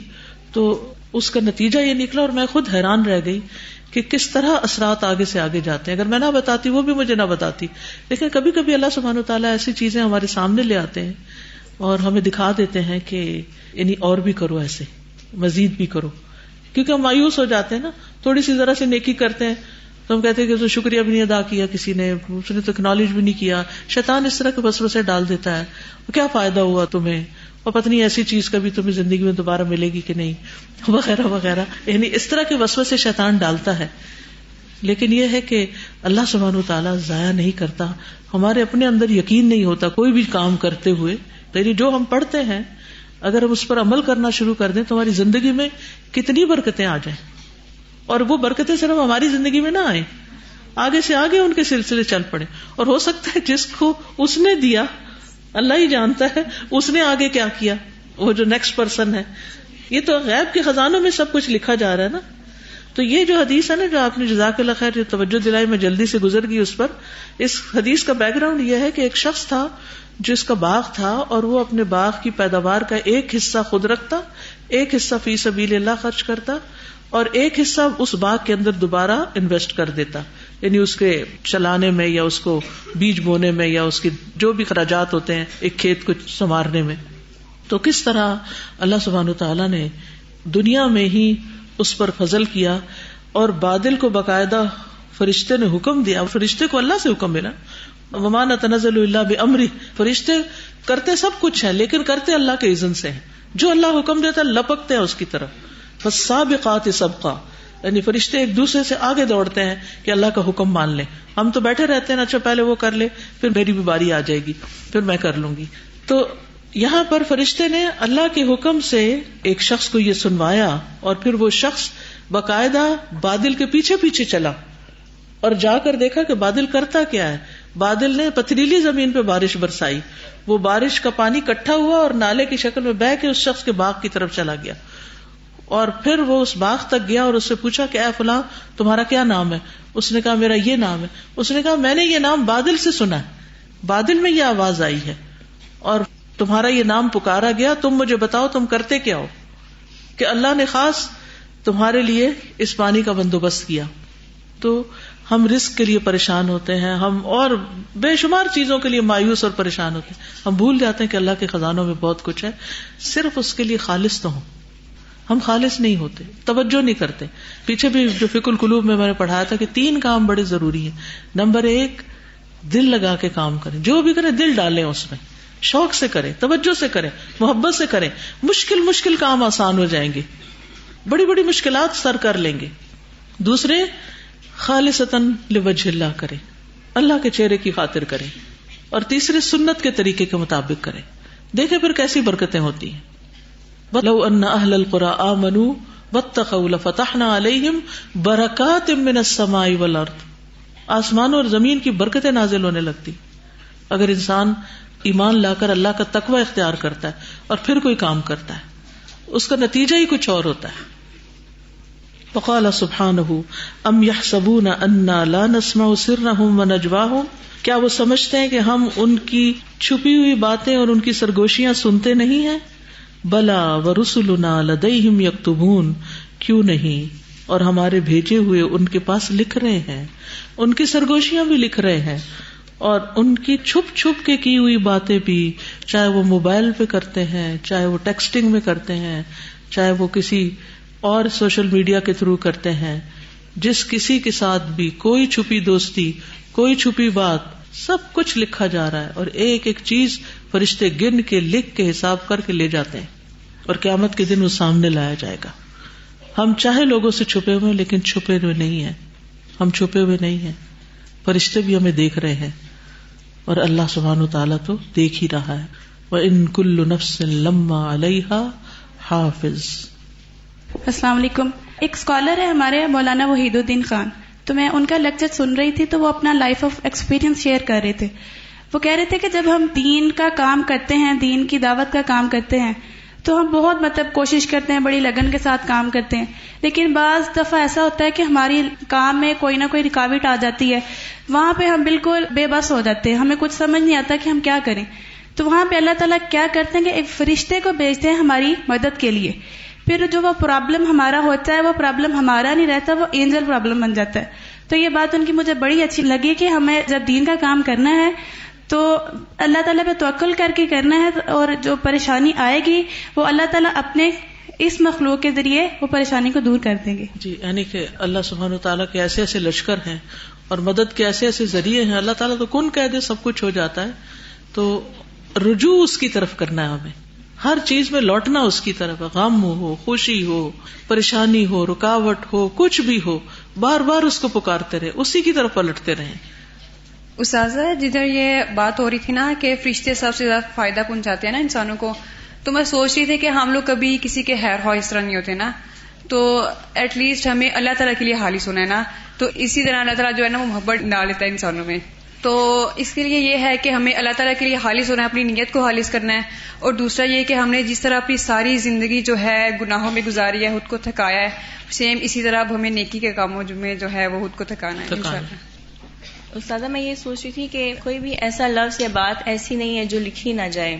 تو اس کا نتیجہ یہ نکلا اور میں خود حیران رہ گئی کہ کس طرح اثرات آگے سے آگے جاتے ہیں۔ اگر میں نہ بتاتی وہ بھی مجھے نہ بتاتی۔ لیکن کبھی کبھی اللہ سبحانہ تعالیٰ ایسی چیزیں ہمارے سامنے لے آتے ہیں اور ہمیں دکھا دیتے ہیں کہ یعنی اور بھی کرو ایسے، مزید بھی کرو۔ کیونکہ ہم مایوس ہو جاتے ہیں نا، تھوڑی سی ذرا سے نیکی کرتے ہیں تو ہم کہتے ہیں کہ تو شکریہ بھی نہیں ادا کیا کسی نے، اس نے تو اکنالج بھی نہیں کیا۔ شیطان اس طرح کے بس سے ڈال دیتا ہے۔ کیا فائدہ ہوا تمہیں؟ اور پتنی ایسی چیز کبھی تمہیں زندگی میں دوبارہ ملے گی کہ نہیں، وغیرہ وغیرہ۔ یعنی اس طرح کے وسو سے شیطان ڈالتا ہے۔ لیکن یہ ہے کہ اللہ سبحانہ تعالیٰ ضائع نہیں کرتا، ہمارے اپنے اندر یقین نہیں ہوتا کوئی بھی کام کرتے ہوئے۔ یعنی جو ہم پڑھتے ہیں، اگر ہم اس پر عمل کرنا شروع کر دیں تو ہماری زندگی میں کتنی برکتیں آ جائیں۔ اور وہ برکتیں صرف ہماری زندگی میں نہ آئیں، آگے سے آگے ان کے سلسلے چل پڑے۔ اور ہو سکتا ہے جس کو اس نے دیا اللہ ہی جانتا ہے اس نے آگے کیا کیا؟ وہ جو نیکسٹ پرسن ہے۔ یہ تو غیب کے خزانوں میں سب کچھ لکھا جا رہا ہے نا۔ تو یہ جو حدیث ہے نا جو آپ نے جزاک اللہ خیر جو توجہ دلائی میں جلدی سے گزر گئی اس پر، اس حدیث کا بیک گراؤنڈ یہ ہے کہ ایک شخص تھا جس کا باغ تھا اور وہ اپنے باغ کی پیداوار کا ایک حصہ خود رکھتا، ایک حصہ فی سبیل اللہ خرچ کرتا اور ایک حصہ اس باغ کے اندر دوبارہ انویسٹ کر دیتا۔ یعنی اس کے چلانے میں یا اس کو بیج بونے میں یا اس کے جو بھی خراجات ہوتے ہیں ایک کھیت کو سنوارنے میں۔ تو کس طرح اللہ سبحان تعالیٰ نے دنیا میں ہی اس پر فضل کیا اور بادل کو باقاعدہ فرشتے نے حکم دیا۔ فرشتے کو اللہ سے حکم ملا۔ ومان تنزل اللہ امری فرشتے کرتے سب کچھ ہے لیکن کرتے اللہ کے عزن سے جو اللہ حکم دیتا لپکتے ہیں اس کی طرف۔ سابقات سب کا یعنی فرشتے ایک دوسرے سے آگے دوڑتے ہیں کہ اللہ کا حکم مان لیں۔ ہم تو بیٹھے رہتے ہیں اچھا پہلے وہ کر لے، پھر میری بھی باری آ جائے گی، پھر میں کر لوں گی۔ تو یہاں پر فرشتے نے اللہ کے حکم سے ایک شخص کو یہ سنوایا اور پھر وہ شخص باقاعدہ بادل کے پیچھے پیچھے چلا اور جا کر دیکھا کہ بادل کرتا کیا ہے۔ بادل نے پتھریلی زمین پہ بارش برسائی۔ وہ بارش کا پانی کٹھا ہوا اور نالے کی شکل میں بہ کے اس شخص کے باغ کی طرف چلا گیا۔ اور پھر وہ اس باغ تک گیا اور اس سے پوچھا کہ اے فلاں، تمہارا کیا نام ہے؟ اس نے کہا، میرا یہ نام ہے۔ اس نے کہا، میں نے یہ نام بادل سے سنا ہے۔ بادل میں یہ آواز آئی ہے۔ اور تمہارا یہ نام پکارا گیا، تم مجھے بتاؤ، تم کرتے کیا ہو؟ کہ اللہ نے خاص تمہارے لیے اس پانی کا بندوبست کیا۔ تو ہم رسک کے لیے پریشان ہوتے ہیں، ہم اور بے شمار چیزوں کے لیے مایوس اور پریشان ہوتے ہیں۔ ہم بھول جاتے ہیں کہ اللہ کے خزانوں میں بہت کچھ ہے۔ صرف اس کے لیے خالص تو ہوں۔ ہم خالص نہیں ہوتے، توجہ نہیں کرتے۔ پیچھے بھی جو فک القلوب میں میں نے پڑھایا تھا کہ تین کام بڑے ضروری ہیں۔ نمبر ایک، دل لگا کے کام کریں۔ جو بھی کریں، دل ڈالیں اس میں۔ شوق سے کریں، توجہ سے کریں، محبت سے کریں۔ مشکل مشکل کام آسان ہو جائیں گے۔ بڑی بڑی مشکلات سر کر لیں گے۔ دوسرے خالص لوجہ اللہ کرے اللہ کے چہرے کی خاطر کرے اور تیسرے، سنت کے طریقے کے مطابق کرے دیکھے پھر کیسی برکتیں ہوتی ہیں۔ لو ان اہل القرا آمنوا واتقوا لفتحنا علیہم برکات من السماء والارض۔ آسمان اور زمین کی برکتیں نازل ہونے لگتی۔ اگر انسان ایمان لا کر اللہ کا تقوی اختیار کرتا ہے اور پھر کوئی کام کرتا ہے، اس کا نتیجہ ہی کچھ اور ہوتا ہے۔ فقال سبحانه ام يحسبون اننا لا نسمع سرهم ونجواهم کیا وہ سمجھتے ہیں کہ ہم ان کی چھپی ہوئی باتیں اور ان کی سرگوشیاں سنتے نہیں ہیں؟ بلا و رسولنا لديهم يكتبون، کیوں نہیں؟ اور ہمارے بھیجے ہوئے ان کے پاس لکھ رہے ہیں، ان کی سرگوشیاں بھی لکھ رہے ہیں۔ اور ان کی چھپ چھپ کے کی ہوئی باتیں بھی چاہے وہ موبائل پہ کرتے ہیں، چاہے وہ ٹیکسٹنگ میں کرتے ہیں، چاہے وہ کسی اور سوشل میڈیا کے تھرو کرتے ہیں۔ جس کسی کے ساتھ بھی کوئی چھپی دوستی، کوئی چھپی بات، سب کچھ لکھا جا رہا ہے۔ اور ایک ایک چیز فرشتے گن کے لکھ کے حساب کر کے لے جاتے ہیں اور قیامت کے دن وہ سامنے لایا جائے گا۔ ہم چاہے لوگوں سے چھپے ہوئے لیکن چھپے ہوئے نہیں ہیں۔ ہم چھپے ہوئے نہیں ہیں۔ فرشتے بھی ہمیں دیکھ رہے ہیں۔ اور اللہ سبحان و تعالیٰ تو دیکھ ہی رہا ہے۔ وہ ان کل نفس لما علیہ حافظ۔ السلام علیکم۔ ایک اسکالر ہے ہمارے مولانا وحید الدین خان۔ تو میں ان کا لیکچر سن رہی تھی تو وہ اپنا لائف آف ایکسپیرینس شیئر کر رہے تھے۔ وہ کہہ رہے تھے کہ جب ہم دین کا کام کرتے ہیں، دین کی دعوت کا کام کرتے ہیں، تو ہم بہت مطلب کوشش کرتے ہیں، بڑی لگن کے ساتھ کام کرتے ہیں۔ لیکن بعض دفعہ ایسا ہوتا ہے کہ ہماری کام میں کوئی نہ کوئی رکاوٹ آ جاتی ہے۔ وہاں پہ ہم بالکل بے بس ہو جاتے ہیں۔ ہمیں کچھ سمجھ نہیں آتا کہ ہم کیا کریں۔ تو وہاں پہ اللہ تعالیٰ کیا کرتے ہیں کہ ایک فرشتے کو بھیجتے ہیں ہماری مدد کے لیے۔ پھر جو وہ پرابلم ہمارا ہوتا ہے، وہ پرابلم ہمارا نہیں رہتا، وہ اینجل پرابلم بن جاتا ہے۔ تو یہ بات ان کی مجھے بڑی اچھی لگی کہ ہمیں جب دین کا کام کرنا ہے تو اللہ تعالیٰ پہ توکل کر کے کرنا ہے اور جو پریشانی آئے گی، وہ اللہ تعالیٰ اپنے اس مخلوق کے ذریعے وہ پریشانی کو دور کر دیں گے۔ جی یعنی کہ اللہ سبحان و تعالیٰ کے ایسے ایسے لشکر ہیں اور مدد کے ایسے ایسے ذریعے ہیں، اللہ تعالیٰ تو کن کہہ دے سب کچھ ہو جاتا ہے، تو رجوع اس کی طرف کرنا ہے ہمیں۔ ہر چیز میں لوٹنا اس کی طرف غم ہو، خوشی ہو، پریشانی ہو، رکاوٹ ہو، کچھ بھی ہو، بار بار اس کو پکارتے رہے، اسی کی طرف پلٹتے رہے استاذہ جدھر یہ بات ہو رہی تھی نا کہ فرشتے سب سے زیادہ فائدہ پہنچاتے ہیں نا انسانوں کو تو میں سوچ رہی تھی کہ ہم لوگ کبھی کسی کے ہیر ہو اس طرح نہیں ہوتے نا۔ تو ایٹ لیسٹ ہمیں اللہ تعالیٰ کے لیے حالث ہونا ہے نا۔ تو اسی طرح اللہ تعالیٰ جو ہے نا وہ محبت ڈال لیتا ہے انسانوں میں۔ تو اس کے لیے یہ ہے کہ ہمیں اللہ تعالیٰ کے لیے حالث ہونا ہے اپنی نیت کو حالث کرنا ہے۔ اور دوسرا یہ کہ ہم نے جس طرح اپنی ساری زندگی جو ہے گناہوں میں گزاری ہے خود کو تھکایا ہے سیم اسی طرح اب ہمیں نیکی کے کاموں میں جو ہے وہ خود کو تھکانا ہے استاذہ میں یہ سوچ رہی تھی کہ کوئی بھی ایسا لفظ یا بات ایسی نہیں ہے جو لکھی نہ جائے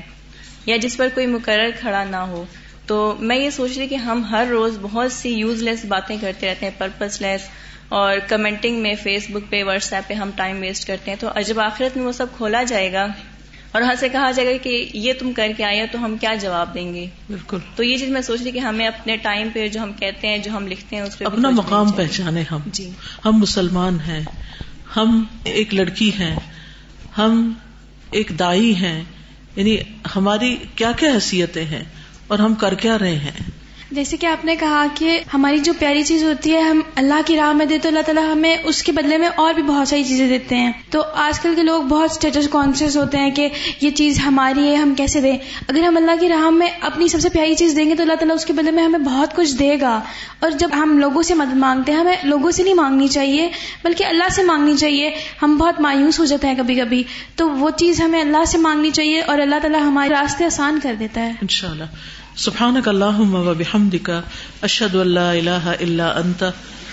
یا جس پر کوئی مقرر کھڑا نہ ہو۔ تو میں یہ سوچ رہی کہ ہم ہر روز بہت سی یوز لیس باتیں کرتے رہتے ہیں پرپز لیس اور کمنٹنگ میں فیس بک پہ واٹس ایپ پہ ہم ٹائم ویسٹ کرتے ہیں۔ تو جب آخرت میں وہ سب کھولا جائے گا اور ہاں سے کہا جائے گا کہ یہ تم کر کے آئے تو ہم کیا جواب دیں گے؟ بالکل۔ تو یہ چیز میں سوچ رہی کہ ہمیں اپنے ٹائم پہ جو ہم کہتے ہیں جو ہم لکھتے ہیں اس پہ اپنا مقام پہچانے ہم۔ جی۔ ہم مسلمان ہیں۔ ہم ایک لڑکی ہیں، ہم ایک دائی ہیں یعنی ہماری کیا کیا حیثیتیں ہیں اور ہم کر کیا رہے ہیں؟ جیسے کہ آپ نے کہا کہ ہماری جو پیاری چیز ہوتی ہے، ہم اللہ کی راہ میں دے تو اللہ تعالیٰ ہمیں اس کے بدلے میں اور بھی بہت ساری چیزیں دیتے ہیں۔ تو آج کل کے لوگ بہت اسٹیٹس کانشیس ہوتے ہیں کہ یہ چیز ہماری ہے، ہم کیسے دیں؟ اگر ہم اللہ کی راہ میں اپنی سب سے پیاری چیز دیں گے تو اللہ تعالیٰ اس کے بدلے میں ہمیں بہت کچھ دے گا۔ اور جب ہم لوگوں سے مدد مانگتے ہیں، ہمیں لوگوں سے نہیں مانگنی چاہیے، بلکہ اللہ سے مانگنی چاہیے۔ ہم بہت مایوس ہو جاتے ہیں کبھی کبھی تو وہ چیز ہمیں اللہ سے مانگنی چاہیے اور اللہ تعالیٰ ہمارے راستے آسان کر دیتا ہے۔ انشاءاللہ۔ سبحانك اللهم وبحمدك اشهد ان لا اله الا انت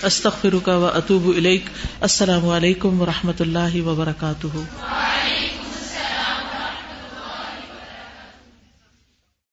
استغفرك واتوب اليك السلام علیکم و رحمۃ اللہ وبرکاتہ۔